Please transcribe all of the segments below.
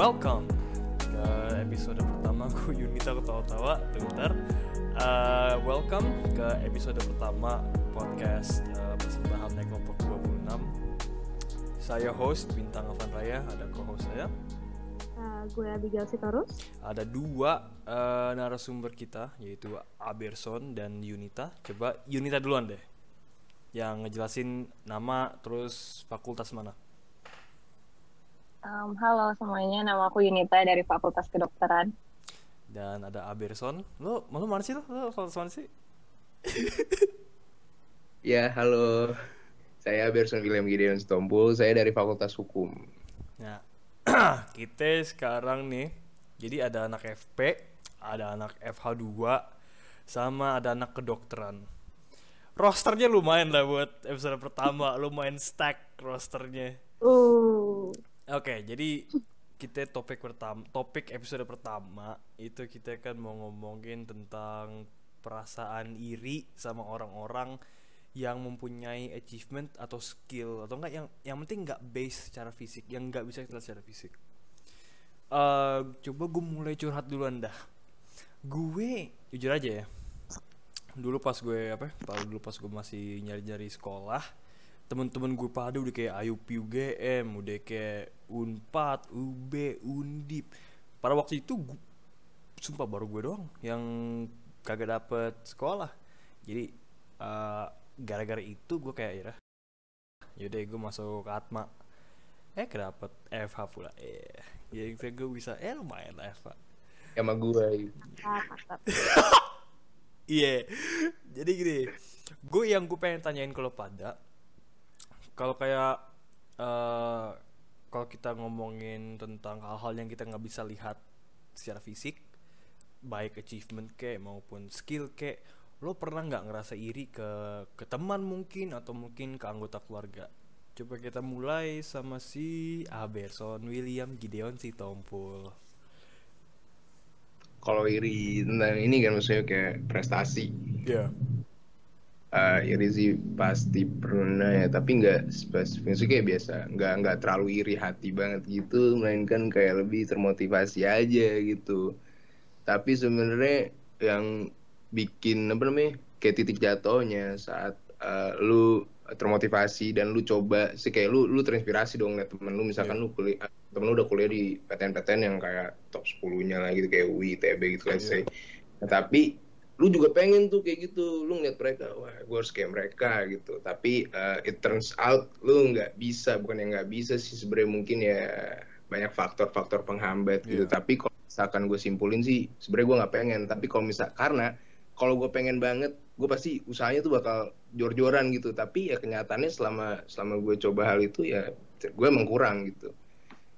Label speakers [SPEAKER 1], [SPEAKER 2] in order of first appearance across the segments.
[SPEAKER 1] welcome. Ke episode pertama gue Yunita ketawa-tawa bentar uh, welcome ke episode pertama podcast uh, persembahan naik kelompok 26 saya host Bintang Avan Raya ada co-host saya.
[SPEAKER 2] Uh, gue Abigail Sitorus.
[SPEAKER 1] ada dua uh, narasumber kita yaitu Aberson dan Yunita. Coba Yunita duluan deh yang ngejelasin nama terus fakultas mana
[SPEAKER 3] Um, halo semuanya, nama aku Yunita dari Fakultas Kedokteran.
[SPEAKER 1] dan ada Aberson lo lo mana sih lo lo fakultas mana sih
[SPEAKER 4] Ya, halo. Saya Berson William Gideon Stompul, saya dari Fakultas Hukum.
[SPEAKER 1] Nah, kita sekarang nih, jadi ada anak FP, ada anak FH2, sama ada anak kedokteran. Rosternya lumayan lah buat episode pertama, lumayan stack rosternya.
[SPEAKER 2] Uh,
[SPEAKER 1] Oke, jadi kita topik pertama, topik episode pertama itu kita kan mau ngomongin tentang perasaan iri sama orang-orang yang mempunyai achievement atau skill atau enggak yang yang penting nggak base secara fisik, yang nggak bisa kita secara fisik. Eh, coba gue mulai curhat duluan dah. Gue jujur aja ya. Dulu pas gue apa? Dulu pas gue masih nyari-nyari sekolah, temen-temen gue pada udah kayak IUP UGM, udah kayak Unpad, UB, Undip. Pada waktu itu gu- sumpah baru gue doang yang kagak dapet sekolah. Jadi eh, gara-gara itu gue kayak ya yaudah gue masuk ke Atma eh kedapet FH pula eh jadi gue bisa eh lumayan lah FH
[SPEAKER 4] Sama gue.
[SPEAKER 1] Iya. Jadi gini, gue yang gue pengen tanyain kalau pada, kalau kayak eh kalau kita ngomongin tentang hal-hal yang kita nggak bisa lihat secara fisik, baik achievement ke maupun skill ke, lo pernah nggak ngerasa iri ke ke teman mungkin atau mungkin ke anggota keluarga? Coba kita mulai sama si Aberson William Gideon si Tompul.
[SPEAKER 4] Kalau iri tentang ini kan maksudnya kayak prestasi.
[SPEAKER 1] Iya.
[SPEAKER 4] Eh, iri sih pasti pernah ya, tapi nggak spesifik. Maksudnya kayak biasa, nggak nggak terlalu iri hati banget gitu, melainkan kayak lebih termotivasi aja gitu. Tapi sebenarnya yang bikin apa namanya kayak titik jatuhnya saat eh, lu termotivasi dan lu coba sih kayak lu lu terinspirasi dong liat temen lu misalkan lu kuliah temen lu udah kuliah di PTN-PTN yang kayak top 10-nya lah gitu kayak UI, ITB gitu let's say. Nah, tapi lu juga pengen tuh kayak gitu. Lu ngeliat mereka wah gue harus kayak mereka gitu. Tapi uh, it turns out lu nggak bisa. Bukan yang nggak bisa sih sebenarnya mungkin ya banyak faktor-faktor penghambat gitu.
[SPEAKER 1] Iya.
[SPEAKER 4] tapi kalau misalkan gue simpulin sih sebenarnya gue nggak pengen. Tapi kalau misal karena kalau gue pengen banget gue pasti usahanya tuh bakal jor-joran gitu. Tapi ya kenyataannya selama selama gue coba hal itu ya gue emang kurang gitu.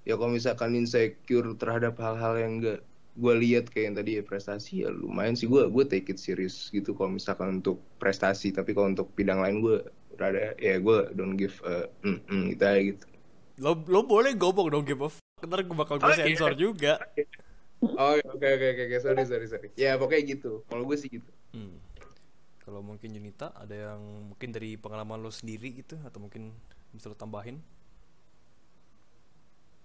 [SPEAKER 4] Ya kalau misalkan insecure terhadap hal-hal yang enggak gue lihat kayak yang tadi ya prestasi ya lumayan sih gue gue take it serious gitu kalau misalkan untuk prestasi tapi kalau untuk bidang lain gue rada ya gue don't give a mm, mm, gitu aja gitu
[SPEAKER 1] Lo lo boleh ngomong dong give a fuck. Ntar gue bakal gue
[SPEAKER 4] Oh, iya.
[SPEAKER 1] sensor juga.
[SPEAKER 4] oh oke oke oke oke sorry sorry sorry ya pokoknya gitu kalau gue sih gitu
[SPEAKER 1] Hmm. Kalau mungkin Junita ada yang mungkin dari pengalaman lo sendiri gitu atau mungkin bisa lo tambahin?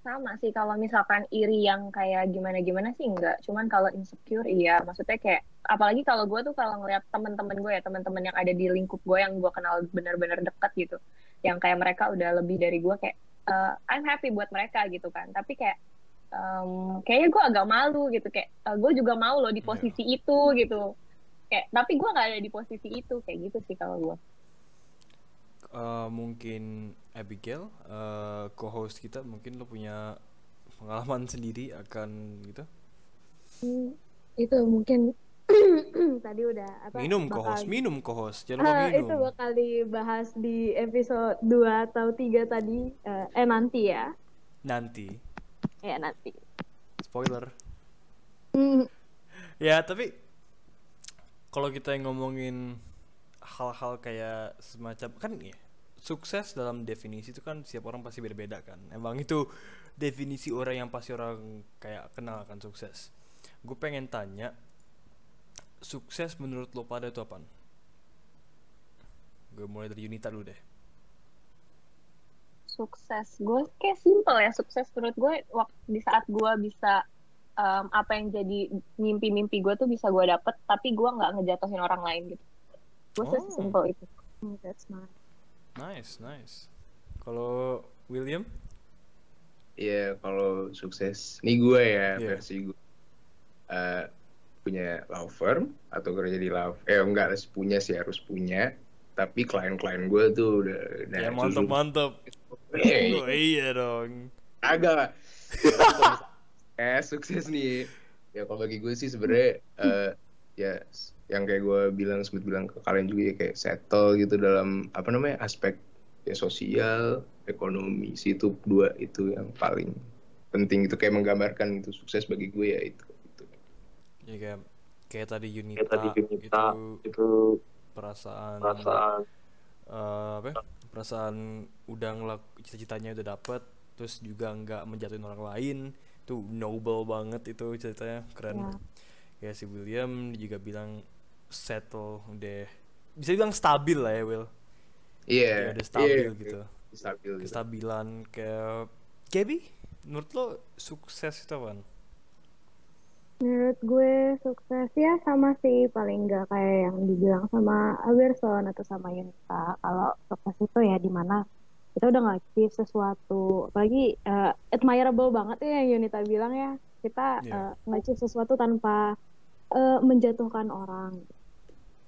[SPEAKER 3] Sama sih kalau misalkan iri yang kayak gimana-gimana sih enggak. Cuman kalau insecure iya, maksudnya kayak apalagi kalau gue tuh kalau ngeliat temen-temen gue ya, temen-temen yang ada di lingkup gue yang gue kenal benar-benar dekat gitu. Yang kayak mereka udah lebih dari gue kayak eh, I'm happy buat mereka gitu kan. Tapi kayak em, kayaknya gue agak malu gitu kayak eh, gue juga mau loh di
[SPEAKER 1] Iya.
[SPEAKER 3] posisi itu gitu. Kayak tapi gue nggak ada di posisi itu kayak gitu sih kalau gue.
[SPEAKER 1] Eh, mungkin Abigail, eh, co-host kita, mungkin lo punya pengalaman sendiri akan gitu?
[SPEAKER 2] Hmm, itu mungkin tadi udah apa?
[SPEAKER 1] minum
[SPEAKER 2] bakal-
[SPEAKER 1] co-host, minum co-host, jangan lupa minum.
[SPEAKER 2] itu bakal dibahas di episode 2 atau 3 tadi. Eh, eh nanti ya.
[SPEAKER 1] Nanti,
[SPEAKER 2] Ya nanti.
[SPEAKER 1] spoiler.
[SPEAKER 2] Hmm,
[SPEAKER 1] Ya tapi kalau kita yang ngomongin hal-hal kayak semacam kan ya sukses dalam definisi itu kan setiap orang pasti beda-beda kan. Emang itu definisi orang yang pasti orang kayak kenal akan sukses. Gue pengen tanya sukses menurut lo pada itu apaan? Gue mulai dari Yunita dulu deh.
[SPEAKER 3] sukses gue kayak simple ya sukses menurut gue waktu di saat gue bisa um, apa yang jadi mimpi-mimpi gue tuh bisa gue dapet tapi gue nggak ngejatuhin orang lain gitu gue
[SPEAKER 1] Oh.
[SPEAKER 3] sesimpel itu
[SPEAKER 2] Oh, that's nice.
[SPEAKER 1] Nice, nice. Kalau William?
[SPEAKER 4] Iya, kalau sukses, ini gue ya
[SPEAKER 1] Iya.
[SPEAKER 4] versi gue Eh, punya law firm atau kerja di law, eh enggak harus punya sih harus punya. Tapi klien-klien gue tuh udah, udah
[SPEAKER 1] ya mantap
[SPEAKER 4] justru-
[SPEAKER 1] mantap.
[SPEAKER 4] Eh,
[SPEAKER 1] Oh, iya dong.
[SPEAKER 4] agak eh sukses nih. Ya kalau bagi gue sih sebenarnya eh, ya s- yang kayak gue bilang sempat bilang ke kalian juga ya kayak settle gitu dalam apa namanya aspek ya sosial, ekonomi sih itu dua itu yang paling penting itu kayak menggambarkan itu sukses bagi gue ya itu. itu.
[SPEAKER 1] Ya kayak kayak tadi Yunita,
[SPEAKER 5] tadi Yunita,
[SPEAKER 1] itu
[SPEAKER 5] itu
[SPEAKER 1] perasaan
[SPEAKER 5] perasaan
[SPEAKER 1] eh, apa? ya? Perasaan udah ngelak cita-citanya udah dapet terus juga nggak menjatuhin orang lain itu noble banget itu ceritanya keren
[SPEAKER 2] Ya.
[SPEAKER 1] ya si William juga bilang settle deh bisa bilang stabil lah ya Will
[SPEAKER 4] Iya.
[SPEAKER 1] ya udah stabil
[SPEAKER 4] iya,
[SPEAKER 1] gitu
[SPEAKER 4] Stabil gitu.
[SPEAKER 1] kestabilan kayak Gaby menurut lo sukses itu apaan?
[SPEAKER 2] Menurut gue sukses ya sama sih paling nggak kayak yang dibilang sama Alberson atau sama Yunita. Kalau sukses itu ya di mana kita udah nge-achieve sesuatu. Apalagi eh, admirable banget ya yang Yunita bilang ya. Kita
[SPEAKER 1] Iya.
[SPEAKER 2] eh, nge-achieve sesuatu tanpa eh, menjatuhkan orang.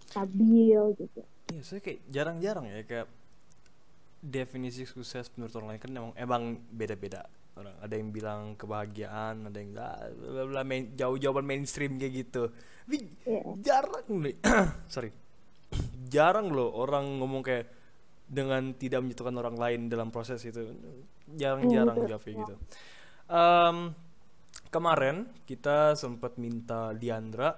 [SPEAKER 2] Stabil gitu.
[SPEAKER 1] Iya, saya kayak jarang-jarang ya kayak definisi sukses menurut orang lain kan emang emang beda-beda orang. Ada yang bilang kebahagiaan, ada yang ah, bla main, jauh-jauhan mainstream kayak gitu. Tapi
[SPEAKER 2] Iya.
[SPEAKER 1] jarang nih, sorry, jarang loh orang ngomong kayak dengan tidak menjatuhkan orang lain dalam proses itu. Jarang-jarang jawab kayak gitu. Em, kemarin kita sempat minta Diandra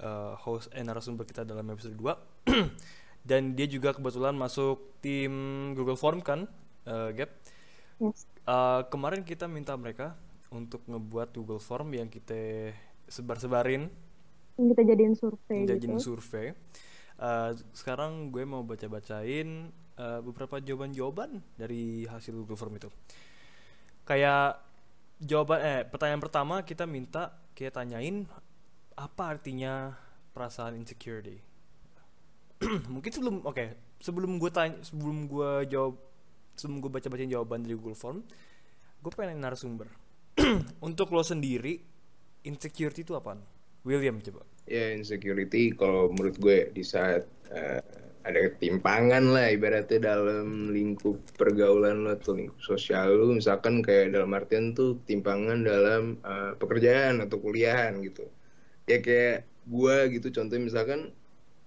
[SPEAKER 1] eh, host eh, narasumber kita dalam episode 2 dan dia juga kebetulan masuk tim Google Form kan eh, Gap?
[SPEAKER 2] Yes.
[SPEAKER 1] Eh, kemarin kita minta mereka untuk ngebuat Google Form yang kita sebar-sebarin.
[SPEAKER 2] Yang kita jadiin survei
[SPEAKER 1] jadiin
[SPEAKER 2] gitu.
[SPEAKER 1] survei. Eh, sekarang gue mau baca-bacain eh, beberapa jawaban-jawaban dari hasil Google Form itu. Kayak jawaban eh pertanyaan pertama kita minta kayak tanyain apa artinya perasaan insecurity? Mungkin sebelum oke sebelum gue tanya sebelum gue jawab sebelum gue baca bacain jawaban dari Google Form gue pengen narasumber. Untuk lo sendiri insecurity itu apaan? William coba.
[SPEAKER 4] Ya insecurity kalau menurut gue di saat eh, ada ketimpangan lah ibaratnya dalam lingkup pergaulan lo atau lingkup sosial lo. Misalkan kayak dalam artian tuh ketimpangan dalam eh, pekerjaan atau kuliahan gitu ya kayak gue gitu contohnya misalkan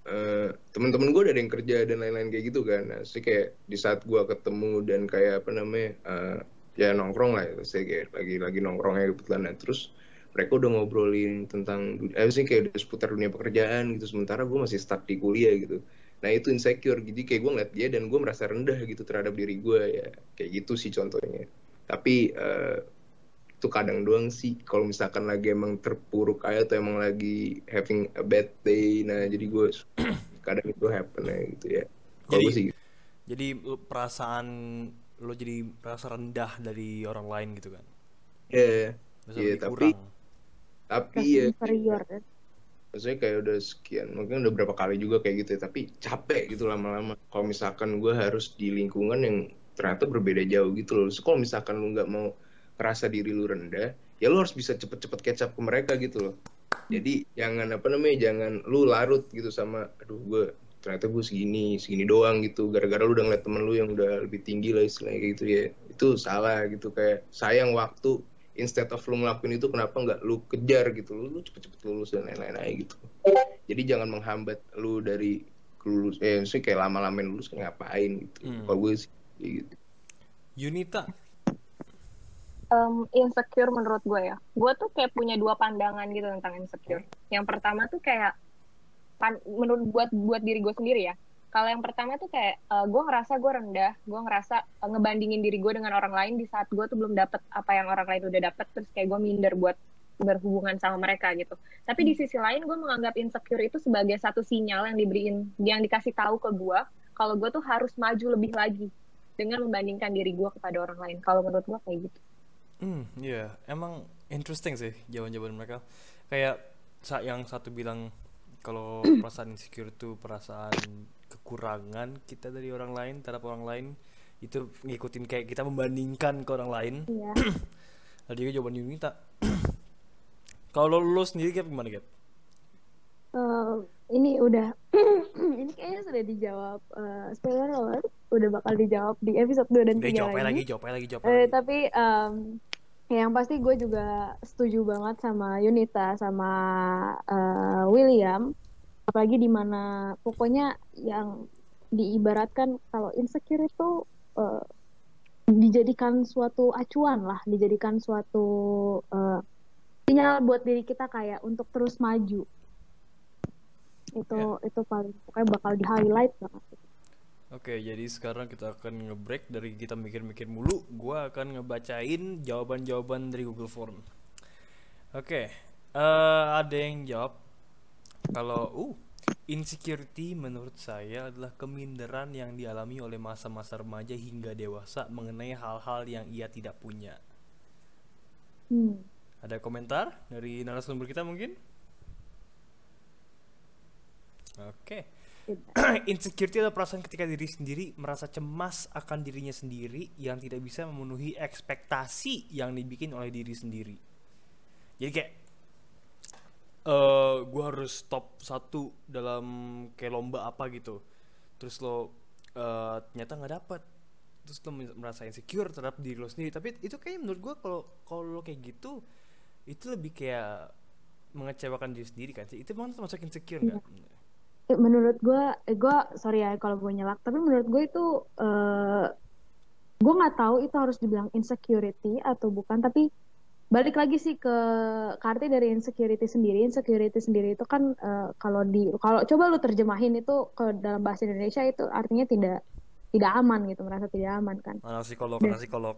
[SPEAKER 4] eh, teman-teman gue ada yang kerja dan lain-lain kayak gitu kan. Nah, sih kayak di saat gue ketemu dan kayak apa namanya eh, ya nongkrong lah ya saya kayak lagi lagi nongkrongnya kebetulan. Nah, terus mereka udah ngobrolin tentang eh sih kayak seputar dunia pekerjaan gitu sementara gue masih stuck di kuliah gitu. Nah itu insecure. Jadi kayak gue ngeliat dia dan gue merasa rendah gitu terhadap diri gue ya. Kayak gitu sih contohnya. Tapi eh, itu kadang doang sih. Kalau misalkan lagi emang terpuruk aja atau emang lagi having a bad day nah jadi gue kadang itu happen ya gitu ya. Kalau
[SPEAKER 1] Jadi-
[SPEAKER 4] gue sih gitu.
[SPEAKER 1] jadi lo perasaan lo jadi merasa rendah dari orang lain gitu kan?
[SPEAKER 4] Ya
[SPEAKER 1] Merasa
[SPEAKER 4] Iya, tapi-
[SPEAKER 1] kurang.
[SPEAKER 4] tapi
[SPEAKER 2] Merasa
[SPEAKER 4] ya
[SPEAKER 2] inferior kan.
[SPEAKER 4] maksudnya kayak udah sekian mungkin udah berapa kali juga kayak gitu ya tapi capek gitu lama-lama. Kalau misalkan gue harus di lingkungan yang ternyata berbeda jauh gitu loh. So, kalau misalkan lu nggak mau ngerasa diri lu rendah ya lu harus bisa cepet-cepet catch up ke mereka gitu loh. Jadi jangan apa namanya jangan lu larut gitu sama aduh gue ternyata gue segini segini doang gitu. Gara-gara lu udah ngeliat temen lu yang udah lebih tinggi lah istilahnya kayak gitu ya itu salah gitu. Kayak sayang waktu instead of lu ngelakuin itu kenapa nggak lu kejar gitu? Lu, lu cepet-cepet lulus dan lain-lain aja gitu. Jadi jangan menghambat lu dari lulus eh maksudnya kayak lama-lamain lulus kayak ngapain gitu.
[SPEAKER 1] Hmm.
[SPEAKER 4] kalau gue sih kayak gitu.
[SPEAKER 1] Yunita
[SPEAKER 3] um, insecure menurut gue ya. Gue tuh kayak punya dua pandangan gitu tentang insecure. Yang pertama tuh kayak pan, menurut buat buat diri gue sendiri ya. Kalau yang pertama tuh kayak uh, gue ngerasa gue rendah, gue ngerasa uh, ngebandingin diri gue dengan orang lain di saat gue tuh belum dapet apa yang orang lain udah dapet, terus kayak gue minder buat berhubungan sama mereka gitu. Tapi di sisi lain gue menganggap insecure itu sebagai satu sinyal yang diberiin, yang dikasih tahu ke gue kalau gue tuh harus maju lebih lagi dengan membandingkan diri gue kepada orang lain kalau menurut gue kayak gitu
[SPEAKER 1] Hmm, iya, emang interesting sih jawaban-jawaban mereka. Kayak yang satu bilang kalau perasaan insecure itu perasaan kekurangan kita dari orang lain terhadap orang lain itu ngikutin kayak kita membandingkan ke orang lain.
[SPEAKER 2] Iya.
[SPEAKER 1] Ada juga jawaban Yunita. kalau lo sendiri Gap gimana Gap?
[SPEAKER 2] Eh, ini udah ini kayaknya sudah dijawab eh, spoiler alert udah bakal dijawab di episode 2 dan
[SPEAKER 1] Udah
[SPEAKER 2] 3
[SPEAKER 1] jawab aja
[SPEAKER 2] lagi.
[SPEAKER 1] lagi, jawab lagi, jawab aja
[SPEAKER 2] Eh,
[SPEAKER 1] lagi.
[SPEAKER 2] tapi em, yang pasti gue juga setuju banget sama Yunita sama eh, William. Apalagi di mana pokoknya yang diibaratkan kalau insecure itu eh, dijadikan suatu acuan lah dijadikan suatu eh, sinyal buat diri kita kayak untuk terus maju. Itu itu paling pokoknya bakal di highlight banget
[SPEAKER 1] Oke, jadi sekarang kita akan nge-break dari kita mikir-mikir mulu. Gua akan ngebacain jawaban-jawaban dari Google Form. Oke, eh, ada yang jawab kalau uh insecurity menurut saya adalah keminderan yang dialami oleh masa-masa remaja hingga dewasa mengenai hal-hal yang ia tidak punya.
[SPEAKER 2] hmm.
[SPEAKER 1] Ada komentar dari narasumber kita mungkin? Oke. Insecurity adalah perasaan ketika diri sendiri merasa cemas akan dirinya sendiri yang tidak bisa memenuhi ekspektasi yang dibikin oleh diri sendiri. Jadi kayak eh gue harus top satu dalam kayak lomba apa gitu. Terus lo eh, ternyata nggak dapet. Terus lo merasa insecure terhadap diri lo sendiri. Tapi itu kayak menurut gue kalau kalau lo kayak gitu itu lebih kayak mengecewakan diri sendiri kan sih. Itu emang termasuk insecure nggak?
[SPEAKER 2] Eh, menurut gue, eh, gue sorry ya kalau gue nyelak, tapi menurut gue itu eh gue nggak tahu itu harus dibilang insecurity atau bukan, tapi balik lagi sih ke ke arti dari insecurity sendiri. Insecurity sendiri itu kan eh, kalau di kalau coba lu terjemahin itu ke dalam bahasa Indonesia itu artinya tidak tidak aman gitu, merasa tidak aman kan.
[SPEAKER 1] Anak psikolog,
[SPEAKER 2] Dan-
[SPEAKER 1] anak psikolog.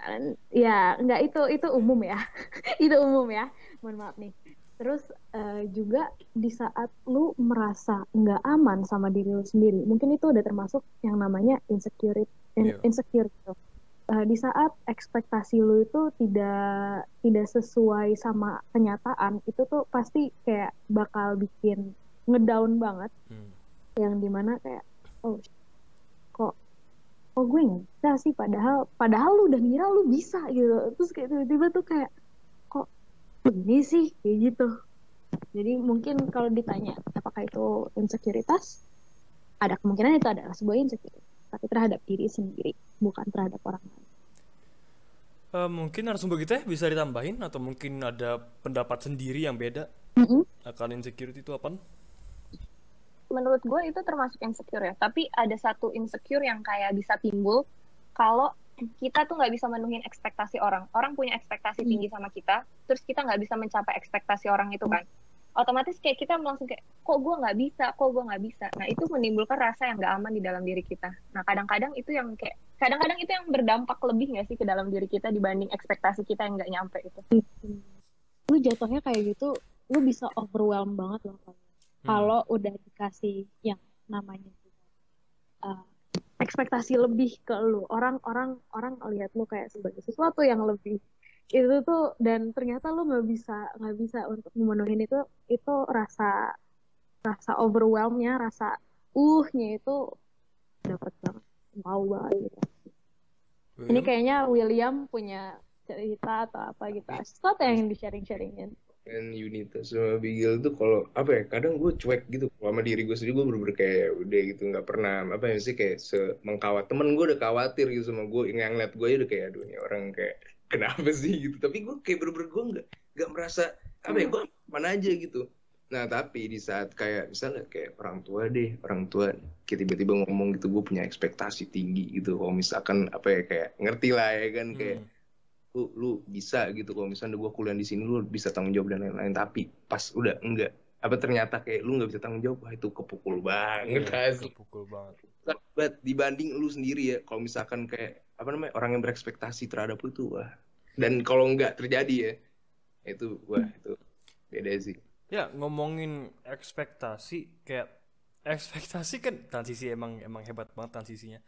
[SPEAKER 2] Eh, ya nggak itu itu umum ya itu umum ya mohon maaf nih terus eh, juga di saat lu merasa nggak aman sama diri lu sendiri mungkin itu udah termasuk yang namanya insecure
[SPEAKER 1] Iya.
[SPEAKER 2] insecure gitu. Eh, di saat ekspektasi lu itu tidak tidak sesuai sama kenyataan itu tuh pasti kayak bakal bikin ngedown banget
[SPEAKER 1] Hmm.
[SPEAKER 2] yang di mana kayak oh kok kok gue nggak bisa sih padahal padahal lu udah ngira lu bisa gitu terus kayak tiba-tiba tuh kayak ini sih kayak gitu jadi mungkin kalau ditanya apakah itu insekuritas ada kemungkinan itu adalah sebuah insecurity tapi terhadap diri sendiri bukan terhadap orang lain
[SPEAKER 1] Eh, mungkin narasumber kita bisa ditambahin atau mungkin ada pendapat sendiri yang beda
[SPEAKER 2] Mm-mm.
[SPEAKER 1] akan insecurity itu apa?
[SPEAKER 3] menurut gue itu termasuk insecure ya tapi ada satu insecure yang kayak bisa timbul kalau kita tuh nggak bisa menuhin ekspektasi orang. Orang punya ekspektasi tinggi sama kita terus kita nggak bisa mencapai ekspektasi orang itu kan. Otomatis kayak kita langsung kayak kok gue nggak bisa? Kok gue nggak bisa? Nah itu menimbulkan rasa yang nggak aman di dalam diri kita. Nah kadang-kadang itu yang kayak kadang-kadang itu yang berdampak lebih nggak sih ke dalam diri kita dibanding ekspektasi kita yang nggak nyampe itu?
[SPEAKER 2] Lu jatuhnya kayak gitu lu bisa overwhelm banget loh kalau
[SPEAKER 1] Hmm.
[SPEAKER 2] kalau udah dikasih yang namanya uh, ekspektasi lebih ke lu. Orang orang orang lihat lu kayak sebagai sesuatu yang lebih itu tuh dan ternyata lu nggak bisa nggak bisa untuk memenuhi itu itu rasa rasa overwhelmnya rasa uhnya itu dapat banget wow banget gitu. ini kayaknya William punya cerita atau apa gitu. Sesuatu yang di sharing sharingin
[SPEAKER 4] dan Yunita sama Bigil tuh kalau apa ya kadang gue cuek gitu kalau sama diri gue sendiri. Gue bener-bener kayak udah gitu nggak pernah apa ya sih kayak semengkawat. Temen gue udah khawatir gitu sama gue yang ngeliat gue aja udah kayak aduh ini orang kayak kenapa sih? gitu. Tapi gue kayak bener-bener gue nggak nggak merasa apa ya gue mana aja gitu. Nah tapi di saat kayak misalnya kayak orang tua deh orang tua kayak tiba-tiba ngomong gitu gue punya ekspektasi tinggi gitu. Kalau misalkan apa ya kayak ngerti lah ya kan kayak
[SPEAKER 1] Hmm.
[SPEAKER 4] Lu lu bisa gitu. Kalau misalnya gue kuliah di sini lu bisa tanggung jawab dan lain-lain. Tapi pas udah enggak apa ternyata kayak lu nggak bisa tanggung jawab wah itu kepukul banget.
[SPEAKER 1] Iya,
[SPEAKER 4] asli
[SPEAKER 1] kepukul banget.
[SPEAKER 4] But dibanding lu sendiri ya kalau misalkan kayak apa namanya orang yang berekspektasi terhadap lu tuh wah. Dan kalau nggak terjadi ya itu wah itu beda sih.
[SPEAKER 1] Ya ngomongin ekspektasi kayak ekspektasi kan transisi emang emang hebat banget transisinya.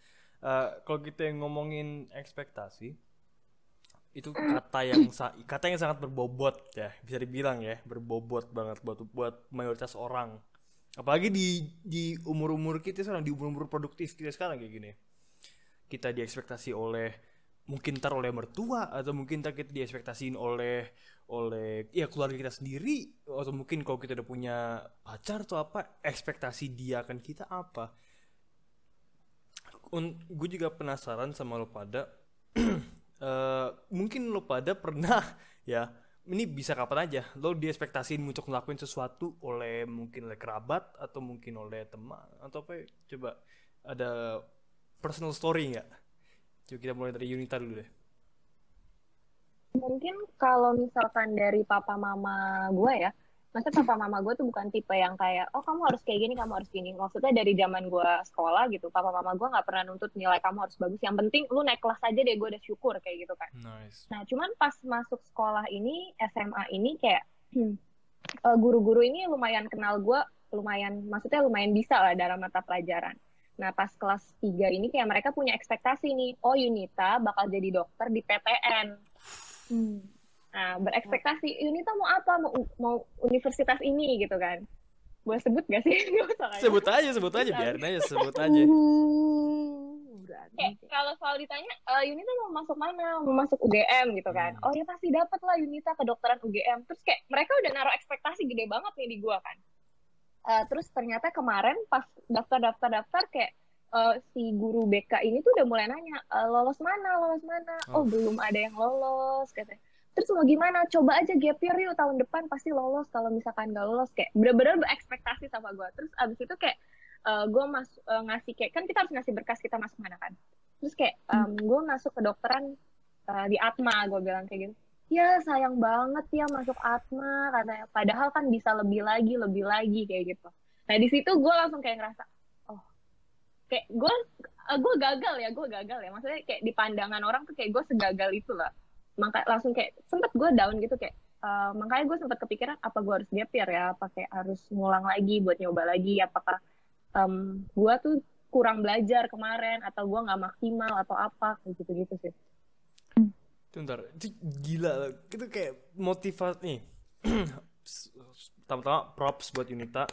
[SPEAKER 1] Eh, kalau kita ngomongin ekspektasi itu kata yang sa- kata yang sangat berbobot ya bisa dibilang ya berbobot banget buat buat mayoritas orang. Apalagi di di umur umur kita sekarang di umur umur produktif kita sekarang kayak gini. Kita diekspektasi oleh mungkin ntar oleh mertua atau mungkin ntar kita diekspektasiin oleh oleh ya keluarga kita sendiri atau mungkin kalau kita udah punya pacar atau apa ekspektasi dia akan kita apa. Gue juga penasaran sama lo pada Eh, mungkin lo pada pernah ya ini bisa kapan aja lo diekspektasiin untuk ngelakuin sesuatu oleh mungkin oleh kerabat atau mungkin oleh teman atau apa coba ada personal story nggak? Coba kita mulai dari Yunita dulu deh.
[SPEAKER 3] Mungkin kalau misalkan dari papa mama gue ya, maksudnya papa mama gue tuh bukan tipe yang kayak, oh kamu harus kayak gini, kamu harus gini. Maksudnya dari zaman gue sekolah gitu, papa mama gue nggak pernah nuntut nilai kamu harus bagus. Yang penting lu naik kelas aja deh, gue udah syukur kayak gitu kan.
[SPEAKER 1] nice
[SPEAKER 3] Nah, cuman pas masuk sekolah ini, SMA ini kayak eh, guru-guru ini lumayan kenal gue, lumayan, maksudnya lumayan bisa lah dalam mata pelajaran. Nah, pas kelas 3 ini kayak mereka punya ekspektasi nih, oh Yunita bakal jadi dokter di PTN.
[SPEAKER 2] Hmm.
[SPEAKER 3] Nah, berekspektasi, Yunita mau apa? Mau, mau universitas ini gitu kan. Boleh sebut gak sih? Kayaknya.
[SPEAKER 1] sebut aja sebut aja biarin aja sebut aja
[SPEAKER 2] Hmm, berani.
[SPEAKER 3] kayak kalau selalu ditanya "Eh, Yunita mau masuk mana mau masuk UGM gitu kan
[SPEAKER 1] Hmm.
[SPEAKER 3] oh ya pasti dapat lah Yunita kedokteran UGM terus kayak mereka udah naruh ekspektasi gede banget nih di gua kan Eh, terus ternyata kemarin pas daftar daftar daftar kayak eh, si guru BK ini tuh udah mulai nanya "Eh, lolos mana lolos mana oh
[SPEAKER 1] Oh.
[SPEAKER 3] belum ada yang lolos katanya terus mau gimana? Coba aja gap year yuk tahun depan pasti lolos kalau misalkan nggak lolos kayak bener-bener berekspektasi sama gua. Terus abis itu kayak eh, gue mas eh, ngasih kayak kan kita harus ngasih berkas kita masuk mana kan? Terus kayak gue masuk kedokteran eh, di Atma gue bilang kayak gitu. Ya sayang banget ya masuk Atma katanya padahal kan bisa lebih lagi lebih lagi kayak gitu. Nah di situ gue langsung kayak ngerasa oh kayak gue gue gagal ya gue gagal ya. Maksudnya kayak di pandangan orang tuh kayak gue segagal itu lah maka langsung kayak sempet gue down gitu kayak eh, makanya gue sempet kepikiran apa gue harus gap year ya apa kayak harus ngulang lagi buat nyoba lagi apakah em gue tuh kurang belajar kemarin atau gue nggak maksimal atau apa kayak gitu-gitu sih.
[SPEAKER 1] Itu ntar, itu gila. Itu kayak motivasi nih. Pertama-tama props buat Yunita.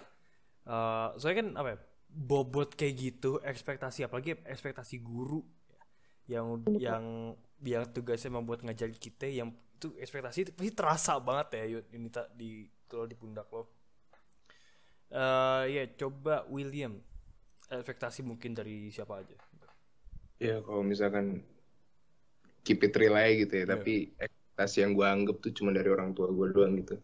[SPEAKER 1] Eh, soalnya kan apa ya, bobot kayak gitu, ekspektasi apalagi ekspektasi guru yang yang yang tugasnya membuat ngajarin kita yang itu ekspektasi itu pasti terasa banget ya Yun- Yunita di kalau di pundak lo. Eh ya coba William ekspektasi mungkin dari siapa aja.
[SPEAKER 4] Ya kalau misalkan keep it real aja gitu ya,
[SPEAKER 1] Iya.
[SPEAKER 4] tapi ekspektasi yang gue anggap tuh cuma dari orang tua gue doang gitu.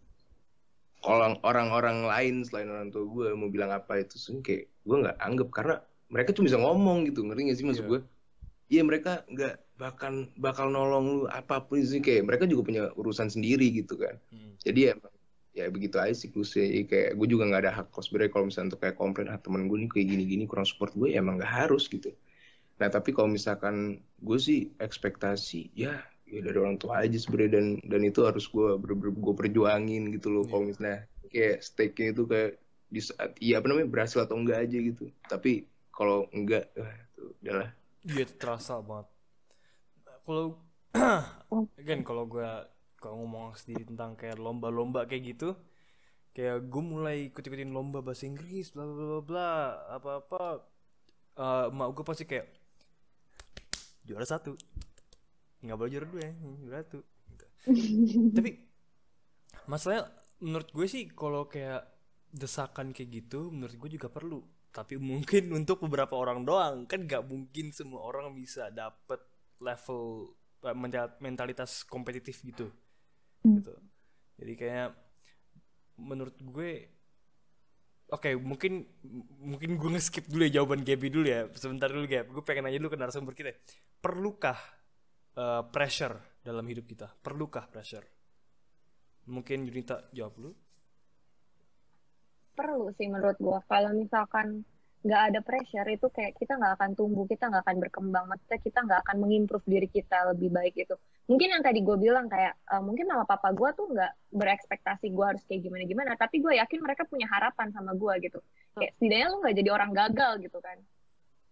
[SPEAKER 4] Kalau orang-orang lain selain orang tua gue mau bilang apa itu sih kayak gue nggak anggap karena mereka cuma bisa ngomong gitu, ngerti gak sih maksud
[SPEAKER 1] Iya.
[SPEAKER 4] gue? Iya mereka nggak bakal bakal nolong lu apa pun sih kayak mereka juga punya urusan sendiri gitu kan.
[SPEAKER 1] Hmm.
[SPEAKER 4] Jadi ya ya begitu aja siklusnya Jadi kayak gue juga nggak ada hak kos sebenarnya kalau misalnya untuk kayak komplain ah temen gue nih kayak gini-gini kurang support gue ya emang nggak harus gitu nah tapi kalau misalkan gue sih ekspektasi ya ya dari orang tua aja sebenarnya dan dan itu harus gue bener-bener gue perjuangin gitu loh kalau
[SPEAKER 1] Iya.
[SPEAKER 4] misalnya kayak stake-nya itu kayak di saat iya apa namanya berhasil atau enggak aja gitu tapi kalau enggak itu udahlah
[SPEAKER 1] Iya terasa banget. Kalau kan kalau gue kalau ngomong sendiri tentang kayak lomba-lomba kayak gitu, kayak gue mulai ikut-ikutin lomba bahasa Inggris, bla bla bla bla, apa-apa. Eh mak gue pasti kayak juara satu, nggak boleh juara dua ya, juara satu. Gitu. Tapi masalahnya menurut gue sih kalau kayak desakan kayak gitu, menurut gue juga perlu. Tapi mungkin untuk beberapa orang doang kan nggak mungkin semua orang bisa dapet level eh, mental- mentalitas kompetitif gitu, gitu. Jadi kayak menurut gue Oke, mungkin mungkin gue nge-skip dulu ya jawaban Gaby dulu ya. Sebentar dulu Gab. Gue pengen nanya dulu ke narasumber kita. Perlukah eh, pressure dalam hidup kita? Perlukah pressure? Mungkin Yunita jawab dulu.
[SPEAKER 3] Perlu sih menurut gua. Kalau misalkan nggak ada pressure itu kayak kita nggak akan tumbuh, kita nggak akan berkembang. Maksudnya kita nggak akan mengimprove diri kita lebih baik itu. Mungkin yang tadi gue bilang kayak eh, mungkin mama papa gua tuh nggak berekspektasi gua harus kayak gimana gimana, tapi gue yakin mereka punya harapan sama gua gitu. Kayak setidaknya lu nggak jadi orang gagal gitu kan.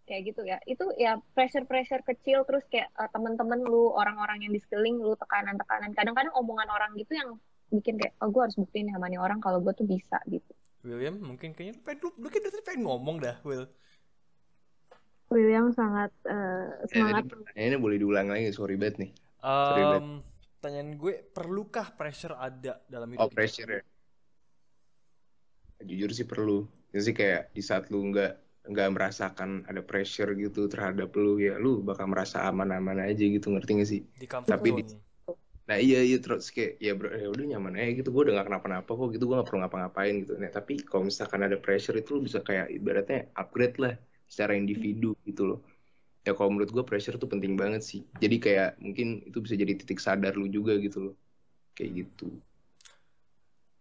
[SPEAKER 3] kayak gitu ya itu ya pressure pressure kecil terus kayak uh, temen-temen lu orang-orang yang di sekeliling lu tekanan-tekanan kadang-kadang omongan orang gitu yang bikin kayak oh gue harus buktiin sama nih orang kalau gue tuh bisa gitu
[SPEAKER 1] William mungkin kayaknya pengen lu, lu dari tadi pengen ngomong dah Will
[SPEAKER 2] William sangat eh,
[SPEAKER 4] Eh,
[SPEAKER 2] semangat.
[SPEAKER 4] tadi pertanyaannya boleh diulang lagi, sorry banget nih. Sorry, Bet.
[SPEAKER 1] Em, pertanyaan gue perlukah pressure ada dalam hidup
[SPEAKER 4] Oh
[SPEAKER 1] kita?
[SPEAKER 4] pressure ya. Jujur sih perlu. Jadi sih kayak di saat lu nggak nggak merasakan ada pressure gitu terhadap lu ya lu bakal merasa aman-aman aja gitu ngerti gak sih?
[SPEAKER 1] di
[SPEAKER 4] Tapi di-. Nah iya iya terus kayak ya bro ya udah nyaman aja gitu gue udah gak kenapa-napa kok gitu gue gak perlu ngapa-ngapain gitu. Nah tapi kalau misalkan ada pressure itu lu bisa kayak ibaratnya upgrade lah secara individu gitu loh. Ya kalau menurut gue pressure tuh penting banget sih. Jadi kayak mungkin itu bisa jadi titik sadar lu juga gitu loh. Kayak gitu.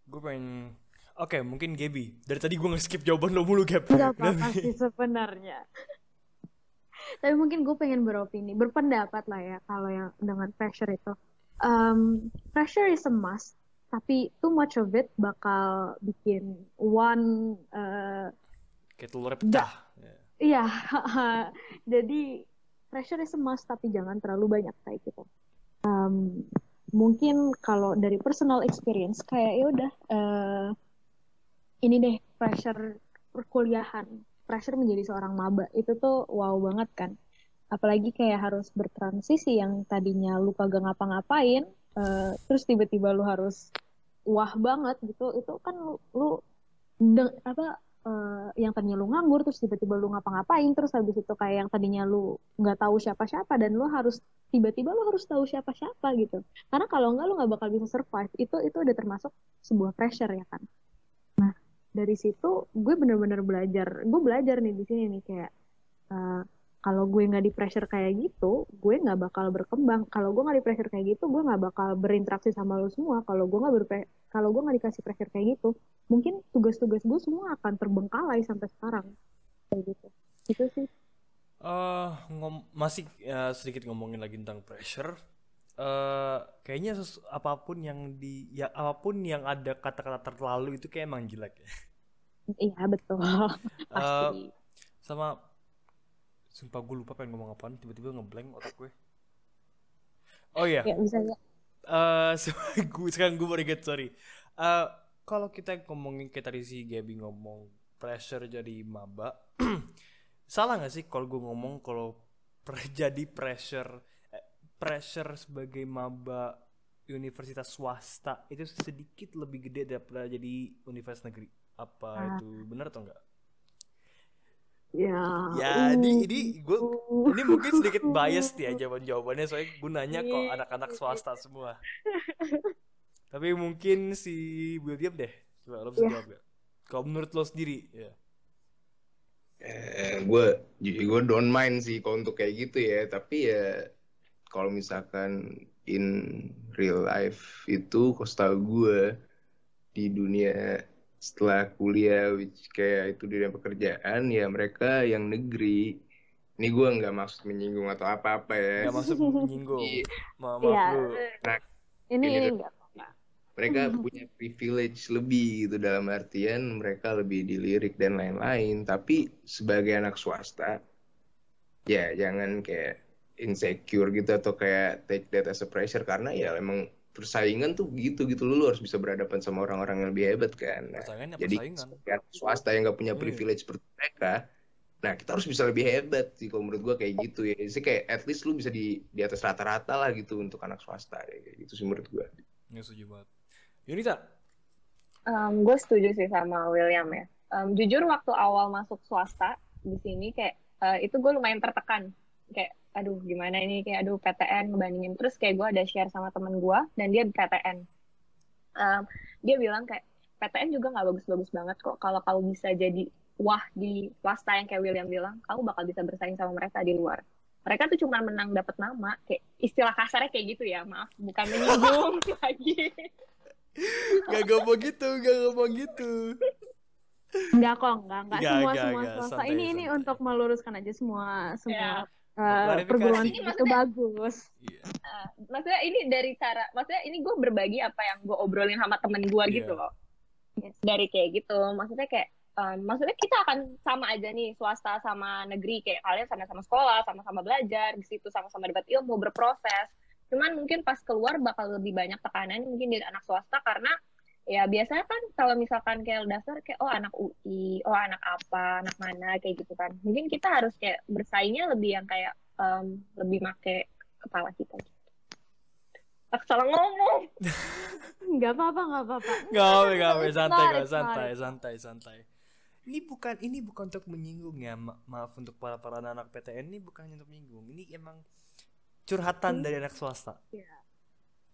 [SPEAKER 1] gue pengen oke mungkin Gaby dari tadi gue nge-skip jawaban lo mulu Gab
[SPEAKER 2] Gak apa-apa sih sebenarnya. Tapi mungkin gue pengen beropini, berpendapat lah ya kalau yang dengan pressure itu. Um, pressure is a must, tapi too much of it bakal bikin one uh,
[SPEAKER 1] kayak telurnya pecah Ya.
[SPEAKER 2] Iya, jadi pressure is a must tapi jangan terlalu banyak kayak gitu. Um, mungkin kalau dari personal experience kayak ya udah eh, ini deh pressure perkuliahan, pressure menjadi seorang maba itu tuh wow banget kan. Apalagi kayak harus bertransisi yang tadinya lu kagak ngapa-ngapain, eh, terus tiba-tiba lu harus wah banget gitu, itu kan lu, lu deng- apa eh, yang tadinya lu nganggur terus tiba-tiba lu ngapa-ngapain terus habis itu kayak yang tadinya lu nggak tahu siapa-siapa dan lu harus tiba-tiba lu harus tahu siapa-siapa gitu. Karena kalau nggak lu nggak bakal bisa survive. Itu itu udah termasuk sebuah pressure ya kan? Nah dari situ gue bener-bener belajar gue belajar nih di sini nih kayak eh, kalau gue nggak di pressure kayak gitu gue nggak bakal berkembang. Kalau gue nggak di pressure kayak gitu gue nggak bakal berinteraksi sama lo semua. Kalau gue nggak berpre kalau gue nggak dikasih pressure kayak gitu mungkin tugas-tugas gue semua akan terbengkalai sampai sekarang. Kayak gitu. Itu sih.
[SPEAKER 1] Eh, ngom- masih ya, sedikit ngomongin lagi tentang pressure. eh kayaknya apa pun yang di ya apa pun yang ada kata-kata terlalu itu kayak emang jelek ya.
[SPEAKER 2] iya betul. Pasti.
[SPEAKER 1] Sama sumpah gue lupa pengen ngomong apaan, tiba-tiba ngeblank otak gue. Oh iya,
[SPEAKER 2] ya bisa ya
[SPEAKER 1] eh gue sekarang gue baru inget sorry. Eh kalau kita ngomongin kayak tadi si Gaby ngomong pressure jadi maba, salah nggak sih kalau gue ngomong kalau pre- jadi pressure eh, pressure sebagai maba universitas swasta itu sedikit lebih gede daripada jadi universitas negeri. Apa
[SPEAKER 2] Ah.
[SPEAKER 1] itu benar atau enggak?
[SPEAKER 2] Ya
[SPEAKER 1] Ya, ini ini gue
[SPEAKER 2] uh.
[SPEAKER 1] ini mungkin sedikit bias ya jawaban jawabannya soalnya gue nanya kok
[SPEAKER 2] Iya.
[SPEAKER 1] anak-anak swasta semua. Tapi mungkin si William deh, coba lo bisa
[SPEAKER 2] Iya.
[SPEAKER 1] jawab gak? Kalau menurut lo sendiri, ya.
[SPEAKER 4] Eh, gue jujur gue don't mind sih kalau untuk kayak gitu ya tapi ya kalau misalkan in real life itu setahu gue di dunia setelah kuliah which kayak itu di dunia pekerjaan ya mereka yang negeri ini gue nggak maksud menyinggung atau apa-apa ya
[SPEAKER 1] Gak masuk menyinggung.
[SPEAKER 4] Iya.
[SPEAKER 1] Ma maaf
[SPEAKER 2] Iya,
[SPEAKER 1] bro.
[SPEAKER 4] Nah,
[SPEAKER 2] ini
[SPEAKER 4] Ini
[SPEAKER 2] enggak
[SPEAKER 4] mereka punya privilege lebih gitu dalam artian mereka lebih dilirik dan lain-lain tapi sebagai anak swasta ya jangan kayak insecure gitu atau kayak take that as a pressure karena ya emang persaingan tuh gitu gitu lu, lu harus bisa berhadapan sama orang-orang yang lebih hebat kan Nah,
[SPEAKER 1] Persaingannya
[SPEAKER 4] jadi
[SPEAKER 1] persaingan.
[SPEAKER 4] swasta yang nggak punya
[SPEAKER 1] Iya.
[SPEAKER 4] privilege seperti mereka nah kita harus bisa lebih hebat sih kalau menurut gua kayak gitu ya jadi kayak at least lu bisa di di atas rata-rata lah gitu untuk anak swasta ya, kayak gitu sih menurut gua
[SPEAKER 1] Nggak setuju banget. Yunita,
[SPEAKER 3] Um, gue setuju sih sama William ya. Um, jujur waktu awal masuk swasta di sini kayak uh, itu gue lumayan tertekan. Kayak aduh gimana ini kayak aduh PTN ngebandingin terus kayak gue ada share sama temen gue dan dia PTN. Um, dia bilang kayak PTN juga nggak bagus-bagus banget kok kalau kamu bisa jadi wah di swasta yang kayak William bilang kamu bakal bisa bersaing sama mereka di luar. Mereka tuh cuma menang dapat nama kayak istilah kasarnya kayak gitu ya maaf bukan menyinggung lagi.
[SPEAKER 1] gak ngomong gitu, gak ngomong gitu.
[SPEAKER 2] enggak kok enggak enggak
[SPEAKER 1] Enggak,
[SPEAKER 2] semua
[SPEAKER 1] enggak,
[SPEAKER 2] semua
[SPEAKER 1] enggak.
[SPEAKER 2] swasta
[SPEAKER 1] Santai,
[SPEAKER 2] ini ini
[SPEAKER 1] santai.
[SPEAKER 2] untuk meluruskan aja semua semua
[SPEAKER 3] Ya.
[SPEAKER 2] Eh,
[SPEAKER 1] Klarifikasi.
[SPEAKER 2] perguruan
[SPEAKER 1] Ini
[SPEAKER 2] itu bagus
[SPEAKER 1] Iya.
[SPEAKER 3] Uh, maksudnya ini dari cara maksudnya ini gue berbagi apa yang gue obrolin sama temen gue
[SPEAKER 1] Iya.
[SPEAKER 3] gitu loh
[SPEAKER 2] Yes.
[SPEAKER 3] dari kayak gitu maksudnya kayak um, maksudnya kita akan sama aja nih swasta sama negeri kayak kalian sama-sama sekolah sama-sama belajar di situ sama-sama dapat ilmu berproses cuman mungkin pas keluar bakal lebih banyak tekanan mungkin dari anak swasta karena ya biasanya kan kalau misalkan kayak dasar kayak oh anak UI oh anak apa anak mana kayak gitu kan mungkin kita harus kayak bersaingnya lebih yang kayak um, lebih make kepala kita gitu. Aku salah ngomong.
[SPEAKER 2] Nggak apa-apa, nggak apa-apa.
[SPEAKER 1] Gak apa, gak apa, santai
[SPEAKER 2] it's
[SPEAKER 1] santai, santai, santai. Ini bukan, ini bukan untuk menyinggung ya, Ma- maaf untuk para para anak PTN ini bukan untuk menyinggung. Ini emang curhatan dari anak swasta.
[SPEAKER 2] Iya.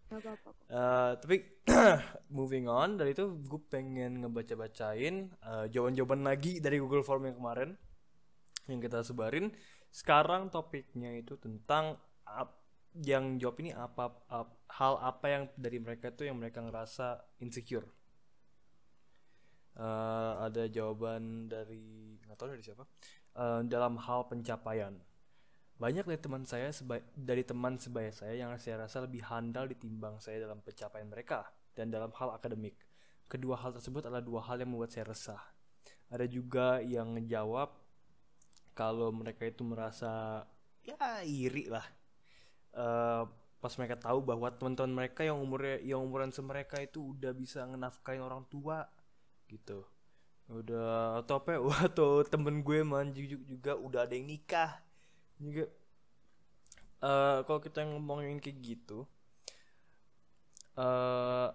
[SPEAKER 2] Apa-apa.
[SPEAKER 1] Eh, tapi moving on dari itu gue pengen ngebaca-bacain eh, jawaban-jawaban lagi dari Google Form yang kemarin yang kita sebarin. Sekarang topiknya itu tentang ap- yang jawab ini apa ap- hal apa yang dari mereka itu yang mereka ngerasa insecure. Eh, ada jawaban dari nggak tahu dari siapa Eh, dalam hal pencapaian. Banyak dari teman saya seba- dari teman sebaya saya yang saya rasa lebih handal ditimbang saya dalam pencapaian mereka dan dalam hal akademik. Kedua hal tersebut adalah dua hal yang membuat saya resah. Ada juga yang ngejawab kalau mereka itu merasa ya iri lah. Eh, pas mereka tahu bahwa teman-teman mereka yang umurnya yang umuran semereka itu udah bisa ngenafkain orang tua gitu udah atau apa ya, atau temen gue man juga, juga udah ada yang nikah juga eh kalau kita ngomongin kayak gitu eh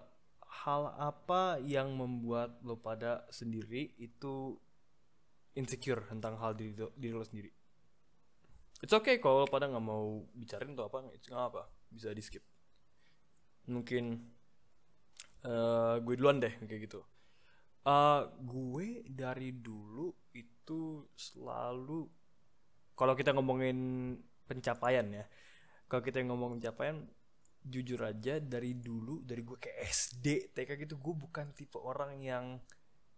[SPEAKER 1] hal apa yang membuat lo pada sendiri itu insecure tentang hal diri, lo- diri lo sendiri? It's okay kalau lo pada nggak mau bicarain atau apa it's nggak apa bisa di skip. Mungkin eh gue duluan deh kayak gitu. Eh, gue dari dulu itu selalu kalau kita ngomongin pencapaian ya kalau kita ngomong pencapaian jujur aja dari dulu dari gue ke SD TK gitu gue bukan tipe orang yang